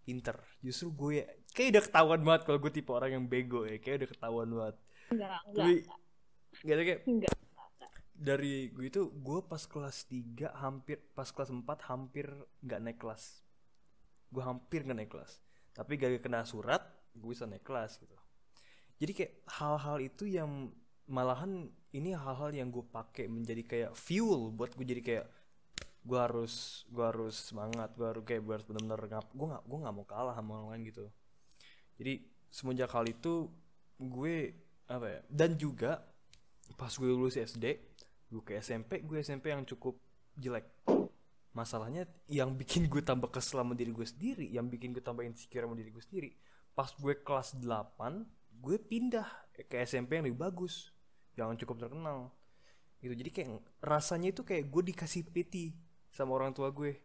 [SPEAKER 1] pinter. Justru gue kayak udah ketahuan banget kalau gue tipe orang yang bego ya kayak udah ketahuan banget.
[SPEAKER 3] Enggak, enggak,
[SPEAKER 1] tapi
[SPEAKER 3] enggak,
[SPEAKER 1] gak kayak
[SPEAKER 3] enggak.
[SPEAKER 1] dari gue itu gue pas kelas 3 hampir pas kelas 4 hampir nggak naik kelas. Gue hampir nggak naik kelas. Tapi gara kena surat gue bisa naik kelas gitu jadi kayak hal-hal itu yang malahan ini hal-hal yang gue pakai menjadi kayak fuel buat gue jadi kayak gue harus gue harus semangat gue harus kayak gue harus benar-benar ngap gue nggak gue nggak mau kalah sama orang lain gitu. Jadi semenjak hal itu gue apa ya dan juga pas gue lulus SD gue ke SMP gue SMP yang cukup jelek. Masalahnya yang bikin gue tambah kesel sama diri gue sendiri yang bikin gue tambah insecure sama diri gue sendiri pas gue kelas 8 gue pindah ke SMP yang lebih bagus yang cukup terkenal. Gitu. Jadi kayak rasanya itu kayak gue dikasih pity sama orang tua gue.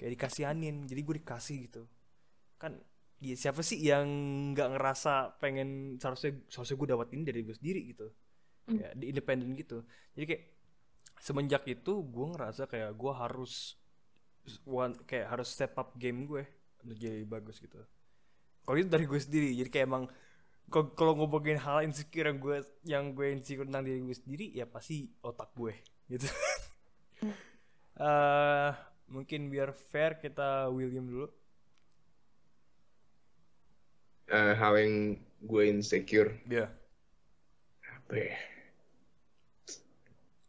[SPEAKER 1] Kayak dikasihanin jadi gue dikasih gitu. Kan ya siapa sih yang nggak ngerasa pengen seharusnya seharusnya gue dapat ini dari gue sendiri gitu. Ya di independen gitu. Jadi kayak semenjak itu gue ngerasa kayak gue harus one, kayak harus step up game gue untuk jadi bagus gitu. Kalau itu dari gue sendiri jadi kayak emang kalau ngomongin hal insecure yang gue yang gue insecure tentang diri gue sendiri ya pasti otak gue gitu. Eh, mungkin biar fair kita William dulu.
[SPEAKER 4] Eh, hal yang gue insecure.
[SPEAKER 1] Ya
[SPEAKER 4] apa ya?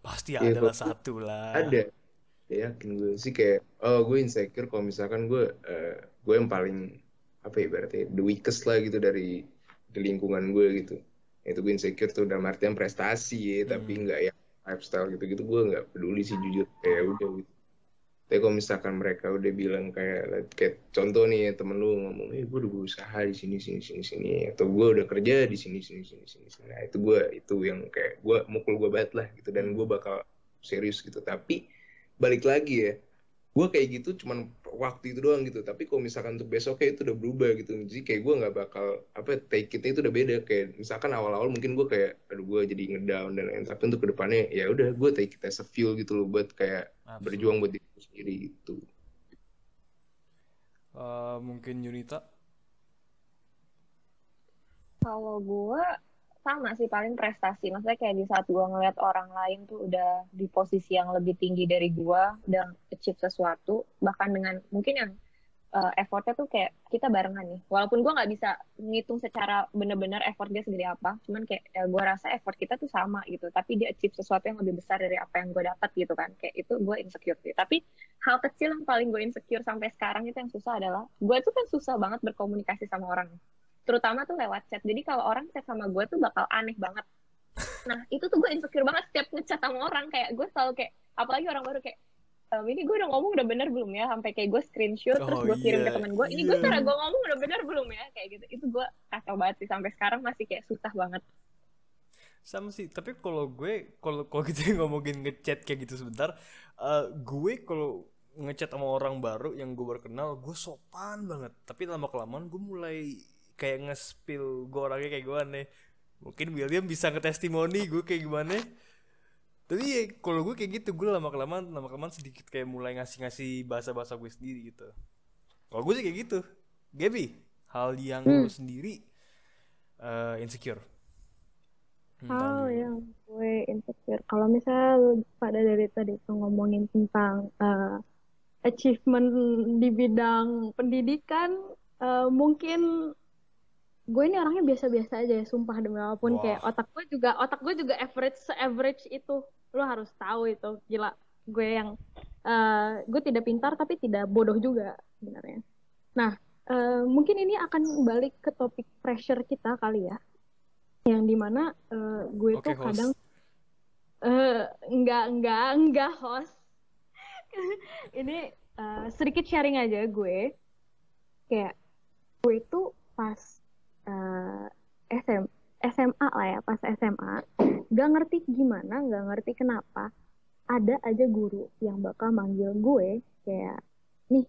[SPEAKER 1] Pasti
[SPEAKER 4] Iya,
[SPEAKER 1] ada lah satu lah.
[SPEAKER 4] Ada. Ya yakin gue sih kayak oh gue insecure kalau misalkan gue eh, gue yang paling apa ya berarti the weakest lah gitu dari di lingkungan gue gitu. Itu gue insecure tuh dalam artian prestasi ya tapi
[SPEAKER 1] Hmm.
[SPEAKER 4] nggak yang lifestyle gitu gitu gue nggak peduli sih jujur. Kayak udah gitu. Tapi kalau misalkan mereka udah bilang kayak kayak contoh nih temen lu ngomong eh gue udah berusaha di sini sini sini sini atau gue udah kerja di sini sini sini sini sini. Nah itu gue itu yang kayak gue mukul gue banget lah gitu. Dan gue bakal serius gitu. Tapi balik lagi ya gue kayak gitu cuman waktu itu doang gitu. Tapi kalau misalkan untuk besoknya itu udah berubah gitu. Jadi kayak gue nggak bakal apa take it itu udah beda. Kayak misalkan awal-awal mungkin gue kayak aduh gue jadi ngedown dan lain tapi untuk ke depannya ya udah gue take it as a fuel gitu loh buat kayak
[SPEAKER 1] Absolut.
[SPEAKER 4] berjuang buat diri sendiri gitu.
[SPEAKER 1] Eh, mungkin Yunita?
[SPEAKER 3] Kalau gue sama sih paling prestasi. Maksudnya kayak di saat gue ngeliat orang lain tuh udah di posisi yang lebih tinggi dari gue, udah achieve sesuatu, bahkan dengan mungkin yang uh, effortnya tuh kayak kita barengan nih. Walaupun gue nggak bisa ngitung secara bener-bener effort dia segede apa, cuman kayak ya gue rasa effort kita tuh sama gitu. Tapi dia achieve sesuatu yang lebih besar dari apa yang gue dapat gitu kan. Kayak itu gue insecure sih. Tapi hal kecil yang paling gue insecure sampai sekarang itu yang susah adalah gue tuh kan susah banget berkomunikasi sama orang. Terutama tuh lewat chat. Jadi kalau orang chat sama gue tuh bakal aneh banget. Nah itu tuh gue insecure banget setiap ngechat sama orang. Kayak gue selalu kayak, apalagi orang baru kayak, um, ini gue udah ngomong udah bener belum ya sampai kayak gue screenshot
[SPEAKER 1] Oh,
[SPEAKER 3] terus gue kirim
[SPEAKER 1] iya,
[SPEAKER 3] ke temen gue ini gue
[SPEAKER 1] iya.
[SPEAKER 3] cara gue ngomong udah bener belum ya kayak gitu itu gue kacau banget sih sampai sekarang masih kayak susah banget
[SPEAKER 1] sama sih tapi kalau gue kalau kalau kita ngomongin ngechat kayak gitu sebentar eh, gue kalau ngechat sama orang baru yang gue baru kenal gue sopan banget tapi lama kelamaan gue mulai kayak nge-spill gue orangnya kayak gimana mungkin William bisa ngetestimoni gue kayak gimana tapi ya kalau gue kayak gitu gue lama kelamaan lama kelamaan sedikit kayak mulai ngasih-ngasih bahasa-bahasa gue sendiri gitu kalau gue sih kayak gitu Gaby hal yang
[SPEAKER 2] Hmm.
[SPEAKER 1] lo sendiri eh, insecure Hmm,
[SPEAKER 2] Hal
[SPEAKER 1] tanggung.
[SPEAKER 2] yang gue insecure. Kalau misalnya pada dari tadi tuh ngomongin tentang eh, achievement di bidang pendidikan, eh, mungkin gue ini orangnya biasa-biasa aja ya, sumpah demi apa pun
[SPEAKER 1] Wah.
[SPEAKER 2] kayak otak gue juga otak gue juga average se-average itu. Lo harus tahu itu, gila. Gue yang eh, gue tidak pintar tapi tidak bodoh juga sebenarnya. Nah, eh, mungkin ini akan balik ke topik pressure kita kali ya yang di mana eh, gue
[SPEAKER 1] Oke,
[SPEAKER 2] tuh
[SPEAKER 1] host.
[SPEAKER 2] kadang eh enggak enggak enggak host ini eh, sedikit sharing aja gue kayak gue tuh pas eh, SM SMA lah ya pas SMA gak ngerti gimana gak ngerti kenapa ada aja guru yang bakal manggil gue kayak nih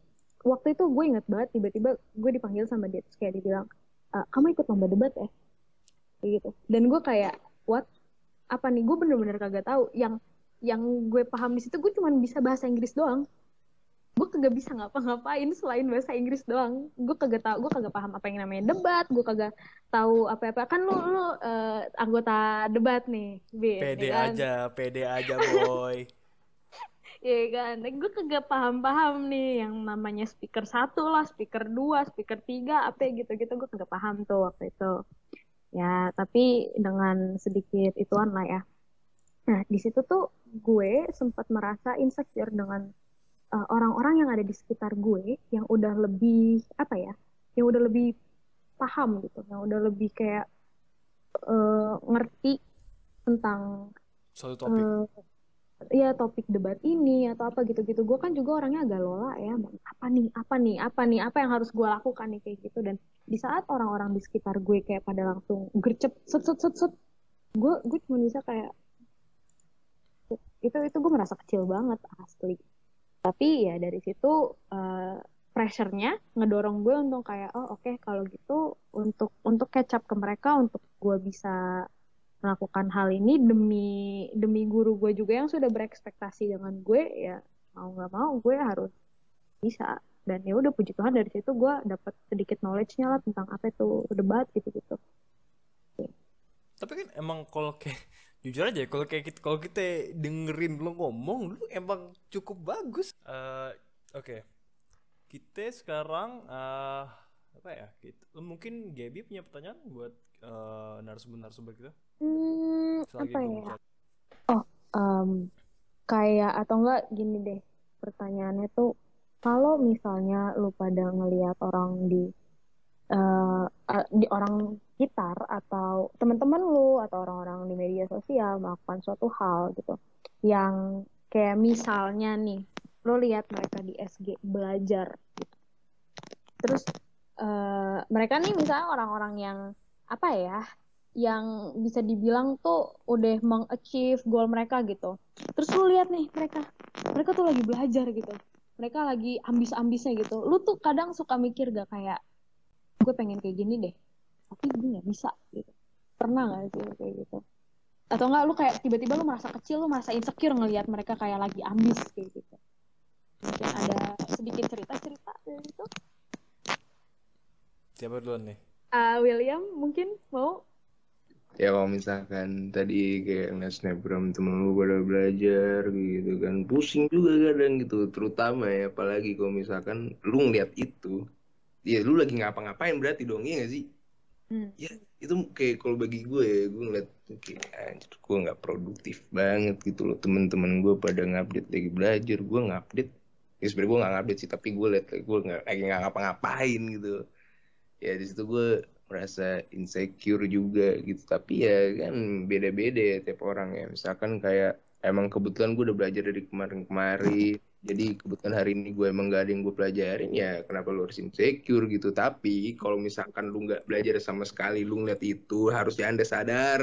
[SPEAKER 2] waktu itu gue inget banget tiba-tiba gue dipanggil sama dia terus kayak dibilang "Eh, kamu ikut lomba debat ya? Kayak gitu. Dan gue kayak what? Apa nih? Gue bener-bener kagak tahu. Yang yang gue paham di situ gue cuma bisa bahasa Inggris doang gue kagak bisa ngapa-ngapain selain bahasa Inggris doang gue kagak tahu gue kagak paham apa yang namanya debat gue kagak tahu apa-apa kan lu lu eh, anggota debat nih
[SPEAKER 1] pede
[SPEAKER 2] ya kan?
[SPEAKER 1] aja pede aja boy
[SPEAKER 2] Iya kan, gue kagak paham-paham nih yang namanya speaker satu lah, speaker dua, speaker tiga, apa gitu-gitu gue kagak paham tuh waktu itu. Ya, tapi dengan sedikit ituan lah ya. Nah, di situ tuh gue sempat merasa insecure dengan uh, orang-orang yang ada di sekitar gue yang udah lebih apa ya, yang udah lebih paham gitu, yang udah lebih kayak uh, ngerti tentang
[SPEAKER 1] suatu topik.
[SPEAKER 2] eh, ya topik debat ini atau apa gitu-gitu. Gue kan juga orangnya agak lola ya apa nih apa nih apa nih apa yang harus gue lakukan nih kayak gitu. Dan di saat orang-orang di sekitar gue kayak pada langsung gercep set set set set gue gue cuma bisa kayak itu itu gue merasa kecil banget asli tapi ya dari situ eh, pressure-nya ngedorong gue untuk kayak oh oke kalau gitu untuk untuk catch up ke mereka untuk gue bisa melakukan hal ini demi demi guru gue juga yang sudah berekspektasi dengan gue ya mau nggak mau gue harus bisa. Dan ya udah puji Tuhan dari situ gue dapat sedikit knowledge-nya lah tentang apa itu debat gitu gitu
[SPEAKER 1] tapi kan emang kalau kayak jujur aja kalau kayak kita kalau kita dengerin lo ngomong lu emang cukup bagus. Eh, oke. Kita sekarang eh apa ya gitu mungkin Gaby punya pertanyaan buat eh, narasumber-narasumber kita?
[SPEAKER 2] Hmm,
[SPEAKER 1] selagi
[SPEAKER 2] apa ya?
[SPEAKER 1] mencari.
[SPEAKER 2] Em, kayak atau enggak gini deh pertanyaannya tuh kalau misalnya lu pada ngelihat orang di eh, di orang sekitar atau teman-teman lu atau orang-orang di media sosial melakukan suatu hal gitu yang kayak misalnya nih lu lihat mereka di SG belajar gitu. terus eh, mereka nih misalnya orang-orang yang apa ya yang bisa dibilang tuh udah mengachieve goal mereka gitu. Terus lu lihat nih mereka, mereka tuh lagi belajar gitu. Mereka lagi ambis-ambisnya gitu. Lu tuh kadang suka mikir gak kayak, gue pengen kayak gini deh, tapi gue nggak bisa gitu. Pernah gak sih kayak gitu? Atau enggak lu kayak tiba-tiba lu merasa kecil, lu merasa insecure ngelihat mereka kayak lagi ambis kayak gitu. Mungkin ada sedikit cerita-cerita dari itu.
[SPEAKER 1] siapa duluan nih
[SPEAKER 2] Ah, William mungkin mau
[SPEAKER 4] ya kalau misalkan tadi kayak ngeliat snapgram temen lu pada belajar gitu kan pusing juga kadang gitu terutama ya apalagi kalau misalkan lu ngeliat itu ya lu lagi ngapa-ngapain berarti dong iya gak sih?
[SPEAKER 2] Hmm.
[SPEAKER 4] ya itu kayak kalau bagi gue ya gue ngeliat kayak anjir gue nggak produktif banget gitu loh. Temen-temen gue pada ngupdate lagi belajar gue ngupdate. Ya sebenarnya gue nggak ngupdate sih tapi gue liat gue nggak lagi nggak ngapa-ngapain gitu. Ya di situ gue merasa insecure juga gitu. Tapi ya kan beda-beda ya tiap orang ya. Misalkan kayak emang kebetulan gue udah belajar dari kemarin-kemarin jadi kebetulan hari ini gue emang gak ada yang gue pelajarin ya kenapa lu harus insecure gitu. Tapi kalau misalkan lu nggak belajar sama sekali lu ngeliat itu harusnya anda sadar.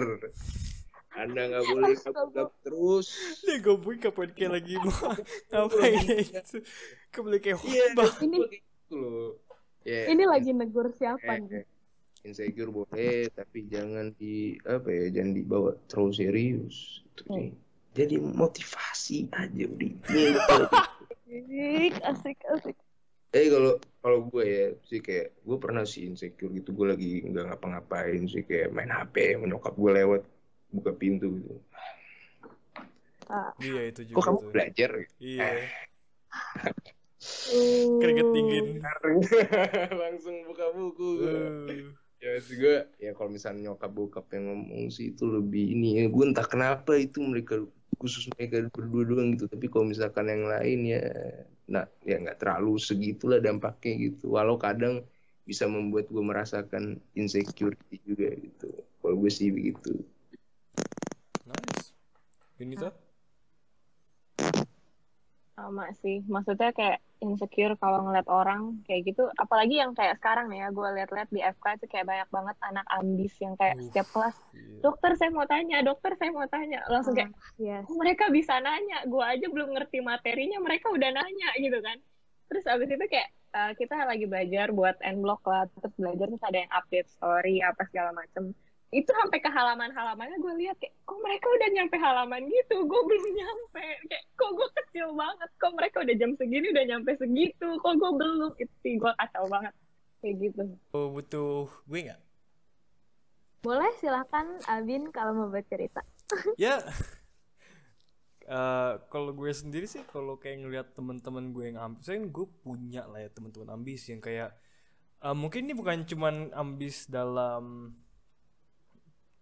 [SPEAKER 4] Anda nggak boleh kabur terus.
[SPEAKER 1] Nih gue kapan kayak lagi mau ngapain gitu. Kembali kayak
[SPEAKER 4] iya.
[SPEAKER 2] Ini-
[SPEAKER 4] gitu loh. Ya,
[SPEAKER 2] Ini lagi negur siapa
[SPEAKER 4] eh,
[SPEAKER 2] nih?
[SPEAKER 4] insecure boleh tapi jangan di apa ya jangan dibawa terlalu serius. Itu
[SPEAKER 2] Hmm.
[SPEAKER 4] sih jadi motivasi aja udah gitu.
[SPEAKER 2] Asik, asik, asik.
[SPEAKER 4] eh kalau kalau gue ya sih kayak gue pernah sih insecure gitu gue lagi nggak ngapa-ngapain sih kayak main HP menyokap gue lewat buka pintu gitu
[SPEAKER 1] Iya itu juga
[SPEAKER 4] kok kamu
[SPEAKER 1] tuh.
[SPEAKER 4] belajar
[SPEAKER 1] Iya.
[SPEAKER 2] Uh.
[SPEAKER 1] Keringet dingin.
[SPEAKER 4] langsung buka buku
[SPEAKER 1] Uh.
[SPEAKER 4] ya maksud gue ya kalau misalnya nyokap bokap yang ngomong sih itu lebih ini ya gue entah kenapa itu mereka khusus mereka berdua doang gitu. Tapi kalau misalkan yang lain ya nah ya nggak terlalu segitulah dampaknya gitu. Walau kadang bisa membuat gue merasakan insecurity juga gitu. Kalau gue sih begitu.
[SPEAKER 1] Nice. Ini tuh?
[SPEAKER 3] sama sih. Maksudnya kayak insecure kalau ngeliat orang kayak gitu apalagi yang kayak sekarang nih ya gue liat-liat di FK itu kayak banyak banget anak ambis yang kayak
[SPEAKER 1] Uh.
[SPEAKER 3] setiap kelas
[SPEAKER 1] Iya.
[SPEAKER 3] dokter saya mau tanya dokter saya mau tanya langsung kayak
[SPEAKER 2] Yes.
[SPEAKER 3] "Oh, mereka bisa nanya gue aja belum ngerti materinya mereka udah nanya gitu kan terus abis itu kayak uh, kita lagi belajar buat end block lah terus belajar terus ada yang update story apa segala macem itu sampai ke halaman-halamannya gue lihat kayak kok mereka udah nyampe halaman gitu? Gue belum nyampe. Kayak kok gue kecil banget? Kok mereka udah jam segini udah nyampe segitu? Kok gue belum? Itu sih gue kacau banget. Kayak gitu.
[SPEAKER 1] Oh, butuh gue nggak?
[SPEAKER 2] Boleh silahkan Abin kalau mau bercerita.
[SPEAKER 1] ya. Eh kalau gue sendiri sih kalau kayak ngelihat teman-teman gue yang ambis saya gue punya lah ya teman-teman ambis yang kayak eh, mungkin ini bukan cuman ambis dalam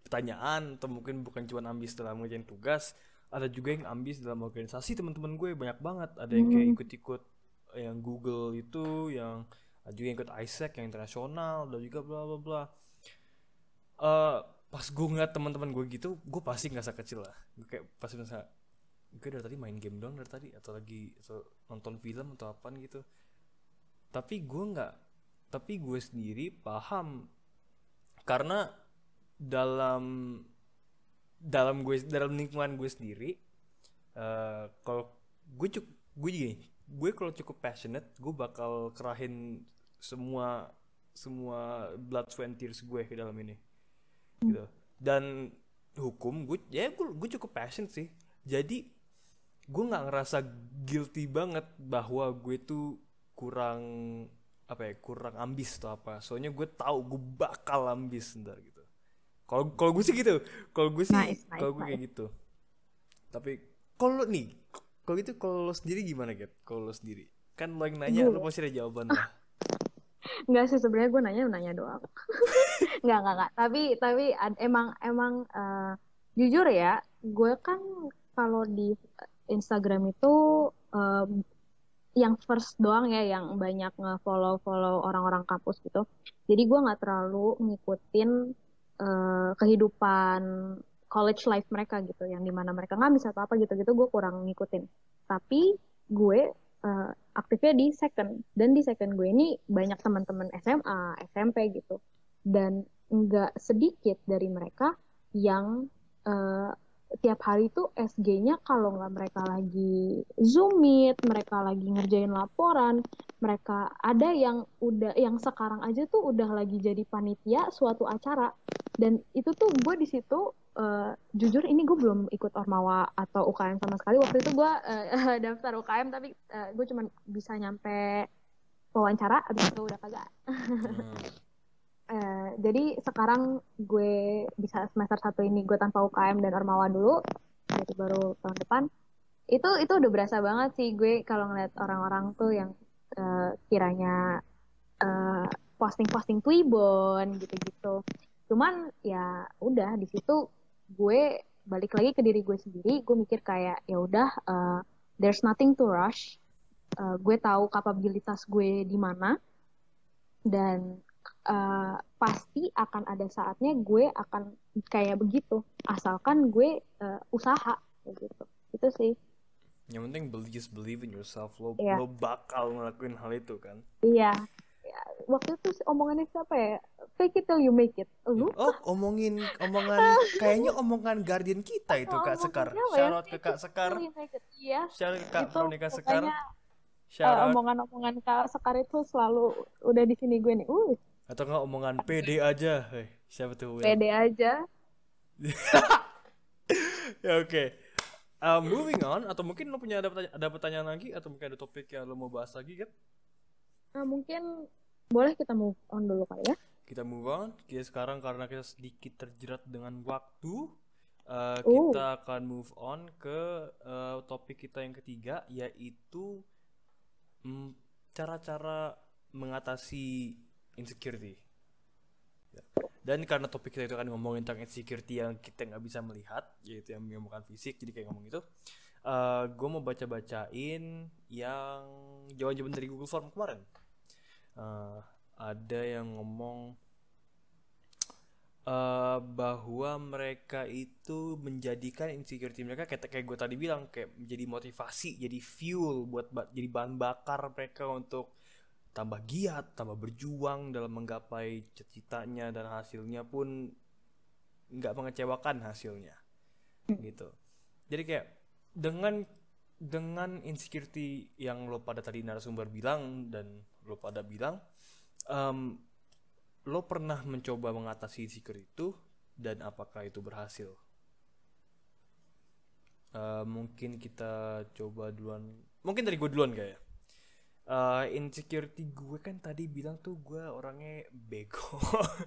[SPEAKER 1] pertanyaan atau mungkin bukan cuman ambis dalam ngerjain tugas ada juga yang ambis dalam organisasi teman-teman gue banyak banget. Ada yang kayak ikut-ikut yang Google itu yang ada juga yang ikut ISEC yang internasional dan juga bla bla bla. Eh pas gue ngeliat teman-teman gue gitu gue pasti ngerasa kecil lah. Gue kayak pasti ngerasa gue dari tadi main game doang dari tadi atau lagi atau nonton film atau apa gitu. Tapi gue nggak tapi gue sendiri paham. Karena dalam dalam gue dalam lingkungan gue sendiri eh kalau gue cuk gue gini gue kalau cukup passionate gue bakal kerahin semua semua blood sweat and tears gue ke dalam ini. Gitu. Dan hukum gue ya gue, gue cukup passion sih. Jadi gue nggak ngerasa guilty banget bahwa gue tuh kurang apa ya kurang ambis atau apa. Soalnya gue tahu gue bakal ambis ntar gitu kalau kalau gue sih gitu. Kalau gue sih
[SPEAKER 2] Nice, nice,
[SPEAKER 1] kalau gue kayak gitu. Tapi kalau nih kalau gitu kalau lo sendiri gimana gitu kalau lo sendiri. Kan lo yang nanya lo pasti ada jawaban lah.
[SPEAKER 2] Enggak sih sebenarnya gue nanya nanya doang. Enggak enggak enggak. Tapi tapi ad- emang emang eh, jujur ya, gue kan kalau di Instagram itu em, yang first doang ya yang banyak nge-follow follow orang-orang kampus gitu. Jadi gue nggak terlalu ngikutin eh, kehidupan college life mereka gitu, yang di mana mereka ngamis atau apa gitu-gitu gue kurang ngikutin. Tapi gue eh, aktifnya di second. Dan di second gue ini banyak teman-teman SMA, SMP gitu. Dan nggak sedikit dari mereka yang eh, tiap hari itu SG-nya kalau nggak mereka lagi Zoom meet, mereka lagi ngerjain laporan, mereka ada yang udah yang sekarang aja tuh udah lagi jadi panitia suatu acara dan itu tuh gue di situ eh, jujur ini gue belum ikut Ormawa atau UKM sama sekali waktu itu gue eh, daftar UKM tapi eh, gue cuma bisa nyampe wawancara abis itu udah kagak
[SPEAKER 1] Hmm.
[SPEAKER 2] Eh, jadi sekarang gue bisa semester satu ini gue tanpa UKM dan Ormawa dulu, jadi baru tahun depan. Itu itu udah berasa banget sih gue kalau ngeliat orang-orang tuh yang eh, kiranya eh, posting-posting Twibbon gitu-gitu. Cuman ya udah di situ gue balik lagi ke diri gue sendiri, gue mikir kayak ya udah eh, there's nothing to rush. Eh, gue tahu kapabilitas gue di mana dan eh, pasti akan ada saatnya gue akan kayak begitu asalkan gue eh, usaha kayak gitu itu sih
[SPEAKER 1] Yang penting believe, just believe in yourself. Lo,
[SPEAKER 2] Iya.
[SPEAKER 1] lo bakal ngelakuin hal itu kan.
[SPEAKER 2] iya Ya, waktu itu omongannya siapa ya fake it till you make it lu
[SPEAKER 1] Oh, omongin omongan kayaknya omongan guardian kita itu
[SPEAKER 2] Oh,
[SPEAKER 1] Kak Sekar.
[SPEAKER 2] ya?
[SPEAKER 1] Shout out ke Kak Sekar.
[SPEAKER 2] iya
[SPEAKER 1] Shout out ke Kak Veronica Sekar. Shout
[SPEAKER 2] eh,
[SPEAKER 1] out.
[SPEAKER 2] omongan-omongan Kak Sekar itu selalu udah di sini gue nih uh
[SPEAKER 1] Atau enggak omongan PD aja. Hei, siapa tuh? Will?
[SPEAKER 2] pede aja
[SPEAKER 1] Ya oke. Uh, moving on atau mungkin lo punya ada pertanyaan, ada pertanyaan lagi atau mungkin ada topik yang lo mau bahas lagi kan?
[SPEAKER 2] nah, mungkin boleh kita move on dulu kali ya
[SPEAKER 1] Kita move on. Kita sekarang karena kita sedikit terjerat dengan waktu, uh,
[SPEAKER 2] Oh.
[SPEAKER 1] kita akan move on ke uh, topik kita yang ketiga yaitu mm, cara-cara mengatasi insecurity. Ya. Dan karena topik kita itu kan ngomongin tentang insecurity yang kita nggak bisa melihat, yaitu yang bukan fisik, jadi kayak ngomong itu. gue mau baca-bacain yang jawaban-jawaban dari Google Form kemarin. Eh, ada yang ngomong eh, bahwa mereka itu menjadikan insecurity mereka kayak kayak gue tadi bilang kayak menjadi motivasi, jadi fuel buat ba- jadi bahan bakar mereka untuk tambah giat, tambah berjuang dalam menggapai cita-citanya dan hasilnya pun nggak mengecewakan hasilnya gitu. Jadi kayak dengan dengan insecurity yang lo pada tadi narasumber bilang dan lo pada bilang em, lo pernah mencoba mengatasi insecure itu dan apakah itu berhasil? Eh, mungkin kita coba duluan. Mungkin dari gue duluan kayak. Eh, insecurity gue kan tadi bilang tuh gue orangnya bego.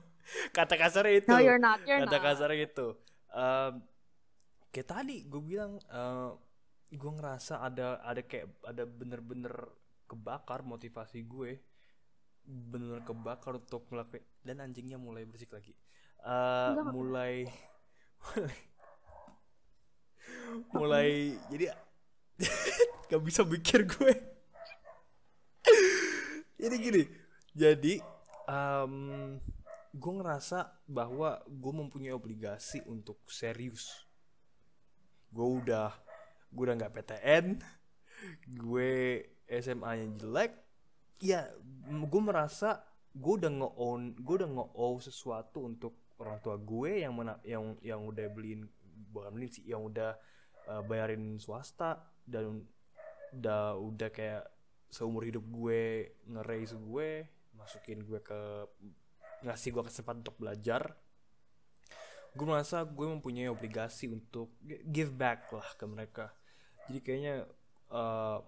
[SPEAKER 1] Kata kasarnya itu.
[SPEAKER 2] no you're not you're
[SPEAKER 1] Kata
[SPEAKER 2] not
[SPEAKER 1] kasarnya itu. Em, kayak tadi gue bilang eh, gue ngerasa ada ada kayak ada bener-bener kebakar motivasi gue. Bener kebakar untuk melakukan dan anjingnya mulai bersik lagi.
[SPEAKER 2] Enggak, enggak
[SPEAKER 1] mulai mulai jadi gak bisa mikir gue. Jadi gini jadi em, gue ngerasa bahwa gue mempunyai obligasi untuk serius. Gue udah gue udah nggak PTN gue SMA yang jelek ya gue merasa gue udah nge-own gue udah nge-owe sesuatu untuk orang tua gue yang mana yang yang udah beliin bukan beliin sih yang udah uh, bayarin swasta dan udah udah kayak seumur hidup gue nge-raise gue masukin gue ke ngasih gue kesempatan untuk belajar. Gue merasa gue mempunyai obligasi untuk gi- give back lah ke mereka. Jadi kayaknya eh,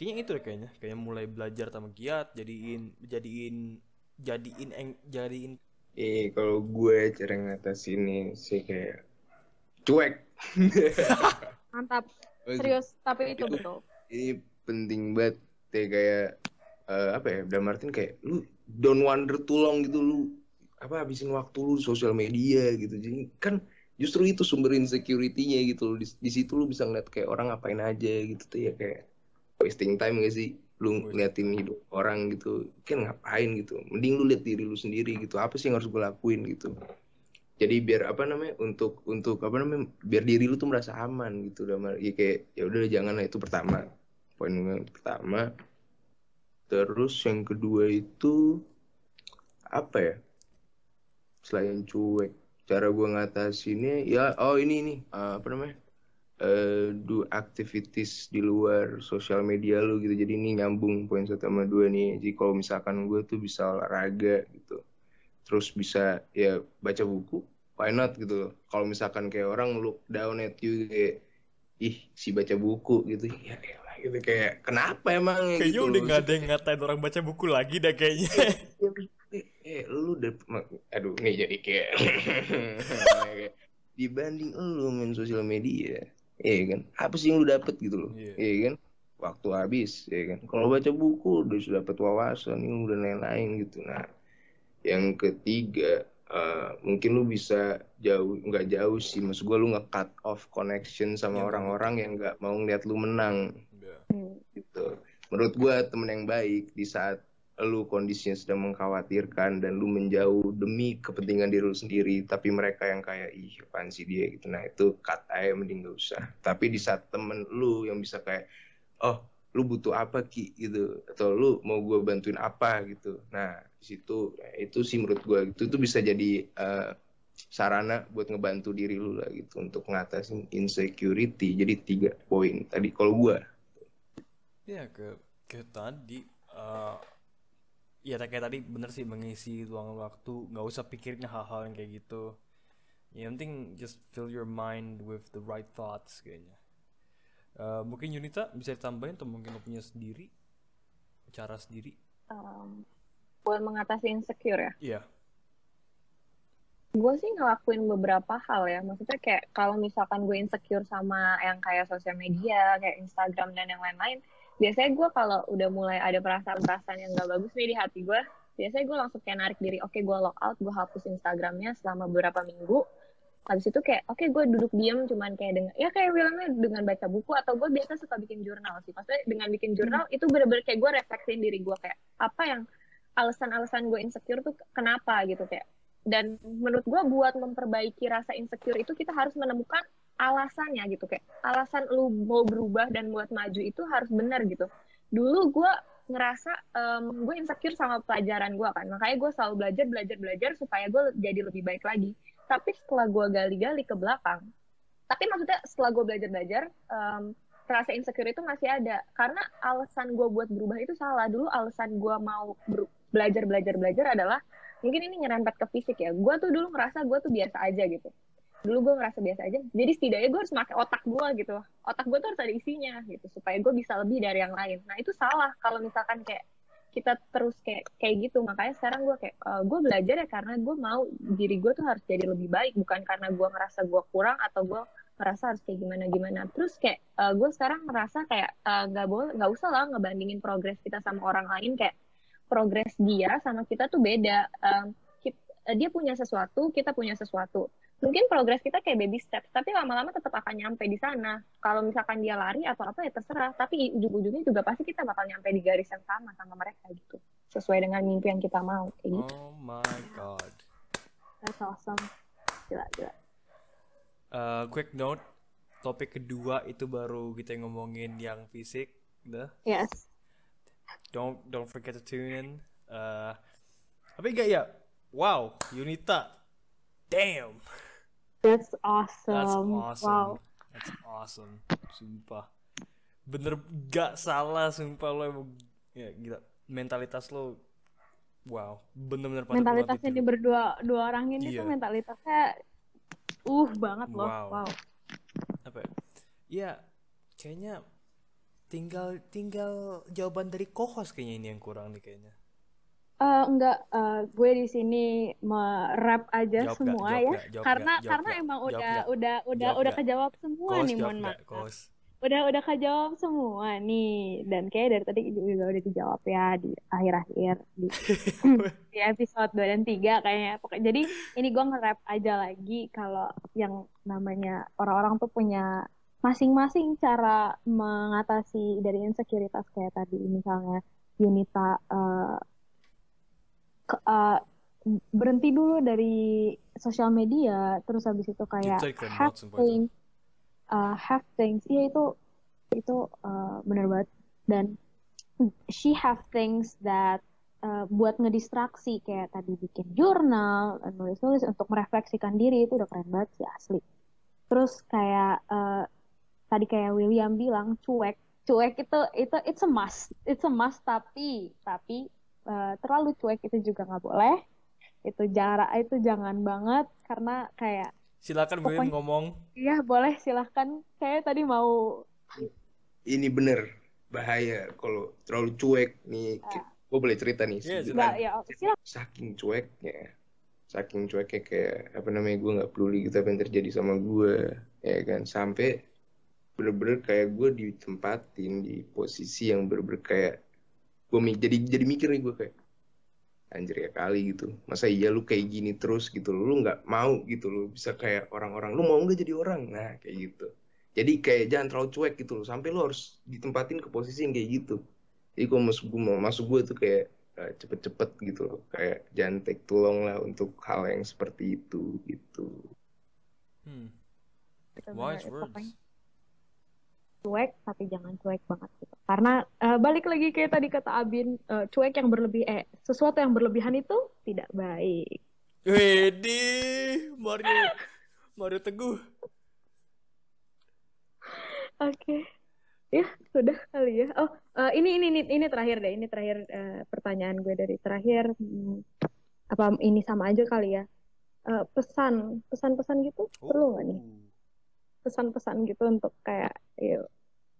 [SPEAKER 1] kayaknya itu deh kayaknya kayaknya mulai belajar sama giat jadiin jadiin jadiin eng, jadiin
[SPEAKER 4] Eh kalau gue cara ngatasinnya sih kayak cuek.
[SPEAKER 2] mantap serius tapi itu betul
[SPEAKER 4] Ini penting banget ya kayak eh, apa ya? Dalam artian kayak lu don't wander too long gitu lu apa habisin waktu lu di sosial media gitu. Jadi kan justru itu sumber insecurity-nya gitu loh. Di, di situ lu bisa ngeliat kayak orang ngapain aja gitu tuh ya kayak wasting time gak sih? Lu ngeliatin hidup orang gitu. Kan ngapain gitu. Mending lu lihat diri lu sendiri gitu. Apa sih yang harus gue lakuin gitu. Jadi biar apa namanya untuk untuk apa namanya biar diri lu tuh merasa aman gitu dalam ya kayak ya udah jangan lah itu pertama poin yang pertama terus yang kedua itu apa ya selain cuek cara gua ngatasinnya ya oh ini nih eh, apa namanya eh do activities di luar sosial media lu gitu. Jadi ini nyambung poin satu sama dua nih. Jadi kalau misalkan gue tuh bisa olahraga gitu. Terus bisa ya baca buku why not gitu kalau misalkan kayak orang look down at you kayak ih si baca buku gitu. Ya elah gitu. Kayak kenapa emang?
[SPEAKER 1] Kayaknya
[SPEAKER 4] gitu
[SPEAKER 1] udah nggak ada yang ngatain orang baca buku lagi dah kayaknya.
[SPEAKER 4] Eh lu udah aduh nih jadi kayak dibanding lu main sosial media iya kan apa sih yang lu dapet gitu loh
[SPEAKER 1] Iya.
[SPEAKER 4] iya kan waktu habis ya kan kalau baca buku udah sudah dapat wawasan ini udah lain-lain gitu nah yang ketiga eh, mungkin lu bisa jauh nggak jauh sih maksud gua lu nge-cut off connection sama
[SPEAKER 1] Iya,
[SPEAKER 4] orang-orang yang nggak mau ngeliat lu menang
[SPEAKER 1] Ya.
[SPEAKER 2] Hmm.
[SPEAKER 4] gitu. Menurut gua temen yang baik di saat lu kondisinya sedang mengkhawatirkan dan lu menjauh demi kepentingan diri lu sendiri, tapi mereka yang kayak ih apaan sih dia gitu. Nah itu cut aja mending gak usah. Tapi di saat temen lu yang bisa kayak oh lu butuh apa ki gitu atau lu mau gua bantuin apa gitu. Nah di situ itu sih menurut gua itu tuh bisa jadi eh, sarana buat ngebantu diri lu lah gitu untuk ngatasin insecurity. Jadi tiga poin tadi kalau gua
[SPEAKER 1] Ya ke ke tadi eh ya kayak tadi bener sih mengisi luang waktu nggak usah pikirin hal-hal yang kayak gitu. Yang penting just fill your mind with the right thoughts kayaknya. Eh, mungkin Yunita bisa ditambahin atau mungkin lo punya sendiri cara sendiri?
[SPEAKER 3] Um, buat mengatasi insecure ya.
[SPEAKER 1] Iya.
[SPEAKER 3] Gue sih ngelakuin beberapa hal ya. Maksudnya kayak kalau misalkan gue insecure sama yang kayak sosial media, kayak Instagram dan yang lain-lain, biasanya gue kalau udah mulai ada perasaan-perasaan yang gak bagus nih di hati gue, biasanya gue langsung kayak narik diri, oke gue log out, gue hapus Instagramnya selama beberapa minggu. Habis itu kayak, oke gue duduk diem cuman kayak dengan, ya kayak bilangnya dengan baca buku atau gue biasa suka bikin jurnal sih. Maksudnya dengan bikin jurnal itu bener-bener kayak gue refleksin diri gue kayak apa yang alasan-alasan gue insecure tuh kenapa gitu kayak dan menurut gue buat memperbaiki rasa insecure itu kita harus menemukan alasannya gitu kayak alasan lu mau berubah dan buat maju itu harus benar gitu. Dulu gue ngerasa em, gue insecure sama pelajaran gue kan makanya gue selalu belajar belajar belajar supaya gue jadi lebih baik lagi. Tapi setelah gue gali-gali ke belakang tapi maksudnya setelah gue belajar belajar em, rasa insecure itu masih ada. Karena alasan gue buat berubah itu salah. Dulu alasan gue mau belajar belajar belajar adalah mungkin ini nyerempet ke fisik ya. Gue tuh dulu ngerasa gue tuh biasa aja gitu dulu gue ngerasa biasa aja. Jadi setidaknya gue harus pakai otak gue gitu. Otak gue tuh harus ada isinya gitu supaya gue bisa lebih dari yang lain. Nah itu salah kalau misalkan kayak kita terus kayak kayak gitu. Makanya sekarang gue kayak eh, gue belajar ya karena gue mau diri gue tuh harus jadi lebih baik. Bukan karena gue ngerasa gue kurang atau gue ngerasa harus kayak gimana gimana. Terus kayak eh, gue sekarang ngerasa kayak eh, nggak boleh nggak usah lah ngebandingin progres kita sama orang lain. Kayak progres dia sama kita tuh beda. Eh, dia punya sesuatu kita punya sesuatu mungkin progres kita kayak baby steps tapi lama-lama tetap akan nyampe di sana kalau misalkan dia lari atau apa ya terserah tapi ujung-ujungnya juga pasti kita bakal nyampe di garis yang sama sama mereka gitu sesuai dengan mimpi yang kita mau kayak gitu
[SPEAKER 1] Oh my god.
[SPEAKER 2] That's awesome. Gila, gila.
[SPEAKER 1] Eh, quick note, topik kedua itu baru kita ngomongin yang fisik, dah.
[SPEAKER 2] Yes.
[SPEAKER 1] Don't don't forget to tune in. Eh, tapi enggak ya? Wow, Yunita. Damn.
[SPEAKER 2] That's
[SPEAKER 1] That's
[SPEAKER 2] awesome.
[SPEAKER 1] awesome.
[SPEAKER 2] Wow.
[SPEAKER 1] That's awesome. Sumpah. Bener gak salah sumpah lo emang ya gila. Mentalitas lo wow, bener-bener
[SPEAKER 2] Mentalitasnya di berdua dua orang ini
[SPEAKER 1] Iya.
[SPEAKER 2] tuh mentalitasnya uh banget loh.
[SPEAKER 1] Wow.
[SPEAKER 2] Wow.
[SPEAKER 1] apa ya? Ya, kayaknya tinggal tinggal jawaban dari kohos kayaknya ini yang kurang nih kayaknya.
[SPEAKER 2] Eh, enggak, eh, gue di sini merap aja
[SPEAKER 1] Jawab
[SPEAKER 2] semua
[SPEAKER 1] Jawab
[SPEAKER 2] ya,
[SPEAKER 1] nggak? Jawab
[SPEAKER 2] karena?
[SPEAKER 1] Jawab
[SPEAKER 2] karena
[SPEAKER 1] nggak?
[SPEAKER 2] emang
[SPEAKER 1] Jawab
[SPEAKER 2] udah
[SPEAKER 1] nggak?
[SPEAKER 2] udah udah udah kejawab semua
[SPEAKER 1] Kohos
[SPEAKER 2] nih, mohon maaf. Udah udah kejawab semua nih, dan kayak dari tadi juga udah dijawab ya di akhir-akhir di, di episode 2 dan 3 kayaknya. Pokoknya jadi ini gue nge-rap aja lagi kalau yang namanya orang-orang tuh punya masing-masing cara mengatasi dari insecurities kayak tadi misalnya Yunita eh, eh, berhenti dulu dari sosial media terus habis itu kayak have things uh, have things. Iya itu itu uh, bener banget. Dan she have things that uh, buat ngedistraksi kayak tadi bikin jurnal nulis-nulis untuk merefleksikan diri itu udah keren banget sih asli. Terus kayak uh, tadi kayak William bilang cuek. Cuek itu itu it's a must. It's a must tapi tapi uh, terlalu cuek itu juga nggak boleh itu jarak itu jangan banget karena kayak
[SPEAKER 1] Silakan William
[SPEAKER 2] Pokoknya-
[SPEAKER 1] ngomong.
[SPEAKER 2] Iya boleh silahkan. Saya tadi mau
[SPEAKER 4] ini bener bahaya kalau terlalu cuek nih Ki- gue boleh cerita nih
[SPEAKER 1] Iya,
[SPEAKER 4] sedikit.
[SPEAKER 2] Nggak, ya silakan.
[SPEAKER 4] saking cueknya saking cueknya kayak apa namanya gue nggak peduli gitu apa yang terjadi sama gue ya kan sampai bener-bener kayak gue ditempatin di posisi yang bener-bener kayak gue jadi jadi mikir nih gue kayak anjir ya kali gitu. Masa iya lu kayak gini terus gitu? Lu nggak mau gitu? Lu bisa kayak orang-orang lu mau nggak jadi orang? Nah kayak gitu. Jadi kayak jangan terlalu cuek gitu loh. Sampai lu harus ditempatin ke posisi yang kayak gitu. Jadi kalau masuk gue mau masuk gue tuh kayak eh, cepet-cepet gitu loh. Kayak jangan take too long lah untuk hal yang seperti itu gitu.
[SPEAKER 1] Hmm. Wise words.
[SPEAKER 2] Cuek tapi jangan cuek banget gitu. Karena eh, balik lagi kayak tadi kata Abin, eh, cuek yang berlebih eh sesuatu yang berlebihan itu tidak baik.
[SPEAKER 1] Wedi, Mario, Mario Teguh.
[SPEAKER 2] Oke. Ya, sudah kali ya. Oh, eh, ini ini ini ini terakhir deh. Ini terakhir eh, pertanyaan gue dari terakhir. Hmm, apa ini sama aja kali ya? Eh, pesan, pesan-pesan gitu perlu nggak nih? Pesan-pesan gitu untuk kayak yuk,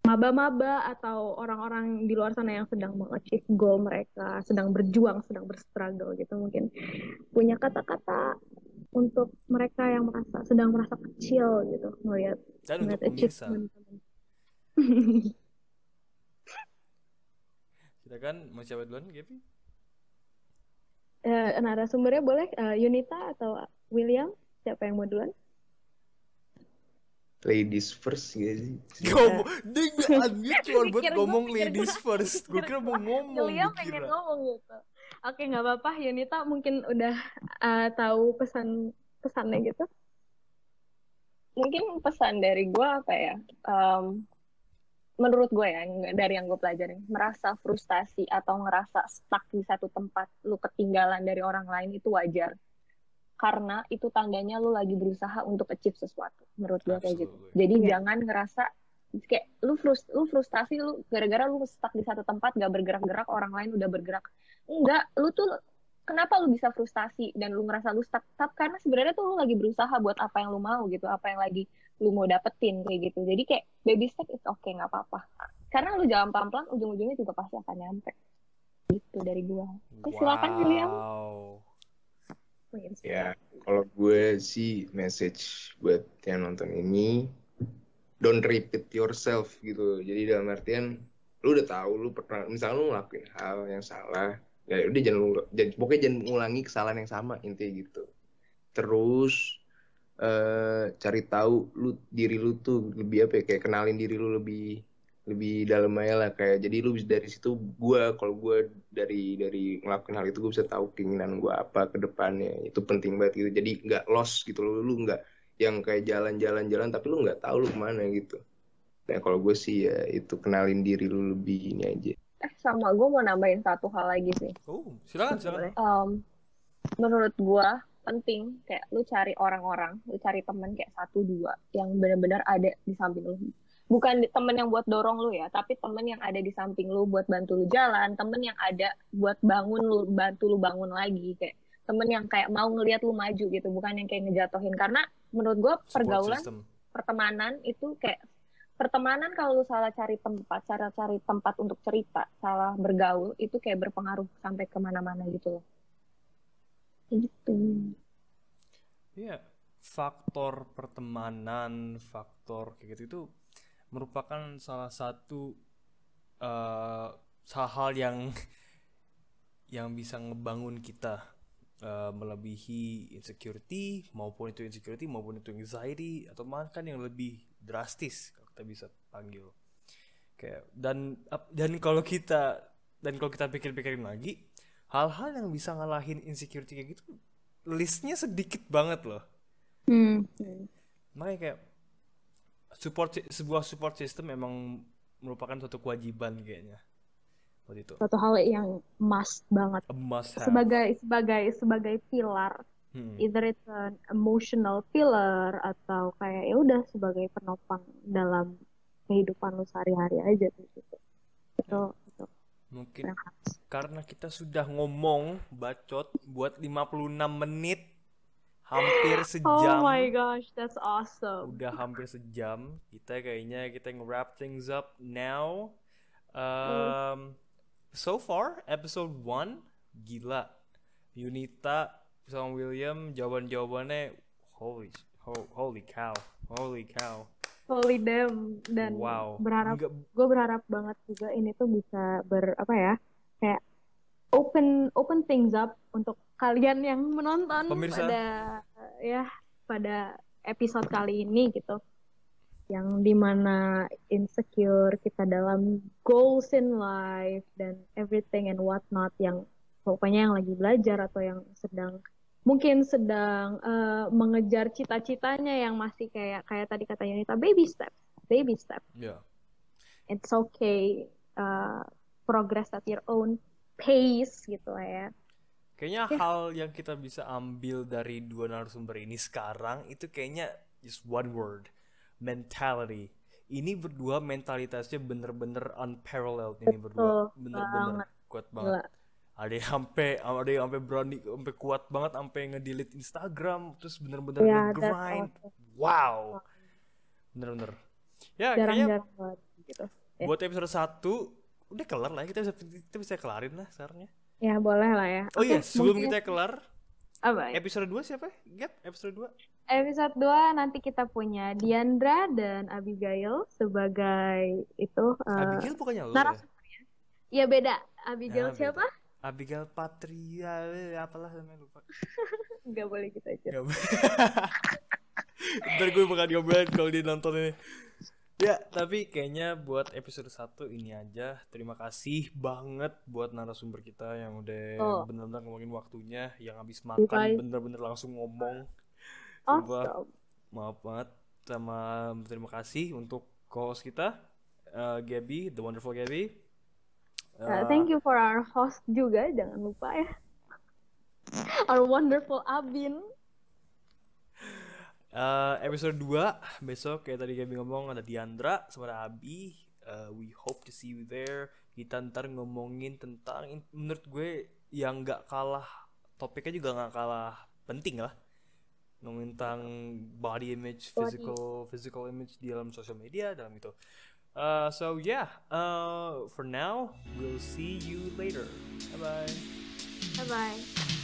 [SPEAKER 2] maba-maba atau orang-orang di luar sana yang sedang mengachieve goal mereka, sedang berjuang, sedang berstruggle gitu mungkin punya kata-kata untuk mereka yang merasa sedang merasa kecil gitu melihat
[SPEAKER 1] Dan untuk
[SPEAKER 2] melihat
[SPEAKER 1] pemirsa,
[SPEAKER 2] achievement.
[SPEAKER 1] silakan mau siapa duluan, Gaby?
[SPEAKER 2] Eh, narasumbernya boleh eh, Yunita atau William? Siapa yang mau duluan?
[SPEAKER 4] Ladies first gitu sih
[SPEAKER 1] Ngomong, dia nggak unmute cuma buat ngomong ladies first. Gue kira mau ngomong, gue
[SPEAKER 2] pengen
[SPEAKER 1] kira.
[SPEAKER 2] ngomong gitu. Oke, nggak apa-apa. Yunita mungkin udah eh, tahu pesan pesannya gitu.
[SPEAKER 3] mungkin pesan dari gue apa ya Em, menurut gue ya dari yang gue pelajarin merasa frustasi atau ngerasa stuck di satu tempat lu ketinggalan dari orang lain itu wajar karena itu tandanya lu lagi berusaha untuk achieve sesuatu menurut gue kayak gitu. Jadi
[SPEAKER 2] Iya.
[SPEAKER 3] jangan ngerasa kayak lu frust lu frustasi lu gara-gara lu stuck di satu tempat gak bergerak-gerak orang lain udah bergerak. Enggak lu tuh kenapa lu bisa frustasi dan lu ngerasa lu stuck? Tapi karena sebenarnya tuh lu lagi berusaha buat apa yang lu mau gitu apa yang lagi lu mau dapetin kayak gitu. Jadi kayak baby step it's okay nggak apa-apa. Karena lu jalan pelan-pelan ujung-ujungnya juga pasti akan nyampe. Gitu dari gua. Oke, silakan, William.
[SPEAKER 1] Wow.
[SPEAKER 4] ya kalau gue sih message buat yang nonton ini don't repeat yourself gitu jadi dalam artian lu udah tahu lu pernah misalnya lu ngelakuin hal yang salah ya udah jangan lu jangan, pokoknya jangan mengulangi kesalahan yang sama intinya gitu terus eh cari tahu lu diri lu tuh lebih apa ya kayak kenalin diri lu lebih lebih dalam aja lah. Kayak jadi lu bisa dari situ gua kalau gua dari dari ngelakuin hal itu gue bisa tahu keinginan gua apa ke depannya. Itu penting banget gitu. Jadi nggak lost gitu lu lu nggak yang kayak jalan-jalan jalan tapi lu nggak tahu lu ke mana gitu. Nah kalau gue sih ya itu kenalin diri lu lebih ini aja.
[SPEAKER 3] Eh sama gua mau nambahin satu hal lagi sih.
[SPEAKER 1] Oh, silakan, silakan.
[SPEAKER 3] Em, menurut gua penting kayak lu cari orang-orang, lu cari temen kayak satu dua yang benar-benar ada di samping lu. Bukan temen yang buat dorong lu ya, tapi temen yang ada di samping lu buat bantu lu jalan, temen yang ada buat bangun lu, bantu lu bangun lagi kayak temen yang kayak mau ngelihat lu maju gitu, bukan yang kayak ngejatohin. Karena menurut gua
[SPEAKER 1] Support
[SPEAKER 3] pergaulan
[SPEAKER 1] system.
[SPEAKER 3] pertemanan itu kayak pertemanan kalau lu salah cari tempat, cara cari tempat untuk cerita, salah bergaul itu kayak berpengaruh sampai ke mana-mana gitu loh. Gitu.
[SPEAKER 1] Iya, faktor pertemanan, faktor kayak gitu itu merupakan salah satu eh hal-hal yang yang bisa ngebangun kita eh, melebihi insecurity maupun itu insecurity maupun itu anxiety atau bahkan yang lebih drastis kalau kita bisa panggil kayak dan dan kalau kita dan kalau kita pikir-pikirin lagi hal-hal yang bisa ngalahin insecurity kayak gitu listnya sedikit banget loh
[SPEAKER 2] Hmm.
[SPEAKER 1] makanya kayak support sebuah support system memang merupakan suatu kewajiban kayaknya. Waktu itu.
[SPEAKER 2] Suatu hal yang must banget.
[SPEAKER 1] A must have.
[SPEAKER 2] Sebagai sebagai sebagai pilar.
[SPEAKER 1] Hmm.
[SPEAKER 2] either it's an emotional pillar atau kayak ya udah sebagai penopang dalam kehidupan lu sehari-hari aja gitu. Itu itu.
[SPEAKER 1] Mungkin karena kita sudah ngomong bacot buat 56 menit hampir
[SPEAKER 2] Oh
[SPEAKER 1] sejam
[SPEAKER 2] my gosh, that's awesome.
[SPEAKER 1] udah hampir sejam kita kayaknya kita nge-wrap things up now um, so far episode 1 gila. Yunita sama William jawaban-jawabannya holy ho- holy cow. Holy cow.
[SPEAKER 2] Holy damn dan
[SPEAKER 1] Wow.
[SPEAKER 2] berharap gue berharap banget juga ini tuh bisa ber apa ya kayak open open things up untuk kalian yang menonton
[SPEAKER 1] Pemirsa.
[SPEAKER 2] pada ya pada episode kali ini gitu yang di mana insecure kita dalam goals in life dan everything and whatnot yang pokoknya yang lagi belajar atau yang sedang mungkin sedang eh, mengejar cita-citanya yang masih kayak kayak tadi kata Yunita baby step baby step
[SPEAKER 1] Ya.
[SPEAKER 2] it's okay uh, progress at your own pace gitu lah ya
[SPEAKER 1] Kayaknya
[SPEAKER 2] Ya.
[SPEAKER 1] hal yang kita bisa ambil dari dua narasumber ini sekarang itu kayaknya just one word, mentality. Ini berdua mentalitasnya bener-bener unparalleled ini berdua, bener-bener
[SPEAKER 2] banget.
[SPEAKER 1] kuat
[SPEAKER 2] Gila.
[SPEAKER 1] banget. Ada yang sampai ada yang sampai berani sampai kuat banget sampai ngedelete Instagram terus bener-bener
[SPEAKER 2] Ya, that's
[SPEAKER 1] nge-grind.
[SPEAKER 2] awesome.
[SPEAKER 1] Wow. Bener-bener. Ya, kayaknya
[SPEAKER 2] jarang-jarang banget gitu Ya.
[SPEAKER 1] buat episode 1 udah kelar lah ya. kita bisa kita bisa kelarin lah sekarang ya.
[SPEAKER 2] Ya boleh lah ya
[SPEAKER 1] Oh iya, sebelum
[SPEAKER 2] mungkin-
[SPEAKER 1] kita kelar,
[SPEAKER 2] apa ya?
[SPEAKER 1] episode 2 siapa? Gap, episode 2.
[SPEAKER 2] episode 2 nanti kita punya Diandra dan Abigail sebagai itu uh,
[SPEAKER 1] Abigail bukannya lo ya?
[SPEAKER 2] narasumbernya ya beda Abigail
[SPEAKER 1] Ya, beda.
[SPEAKER 2] siapa
[SPEAKER 1] Abigail Patria, eh, apalah namanya lupa.
[SPEAKER 2] nggak boleh gitu aja.
[SPEAKER 1] Ntar gue bakal diomelin kalau dia nonton ini. Ya, tapi kayaknya buat episode 1 ini aja. Terima kasih banget buat narasumber kita yang udah
[SPEAKER 2] Oh.
[SPEAKER 1] bener-bener ngomongin waktunya, yang habis
[SPEAKER 2] You
[SPEAKER 1] makan bener-bener langsung ngomong. Sumpah,
[SPEAKER 2] awesome
[SPEAKER 1] maaf banget sama terima kasih untuk co-host kita eh, Gabby, the wonderful Gabby.
[SPEAKER 2] Uh,
[SPEAKER 1] Eh,
[SPEAKER 2] thank you for our host juga jangan lupa ya our wonderful Abin
[SPEAKER 1] eh, episode 2 besok kayak tadi Gabby ngomong ada Diandra sama ada Abi. Eh, we hope to see you there. Kita ntar ngomongin tentang menurut gue yang nggak kalah topiknya juga nggak kalah penting lah. Ngomongin tentang body image,
[SPEAKER 2] Body.
[SPEAKER 1] physical physical image di dalam sosial media dalam itu. Uh, so yeah, uh, for now we'll see you later. Bye bye.
[SPEAKER 2] bye bye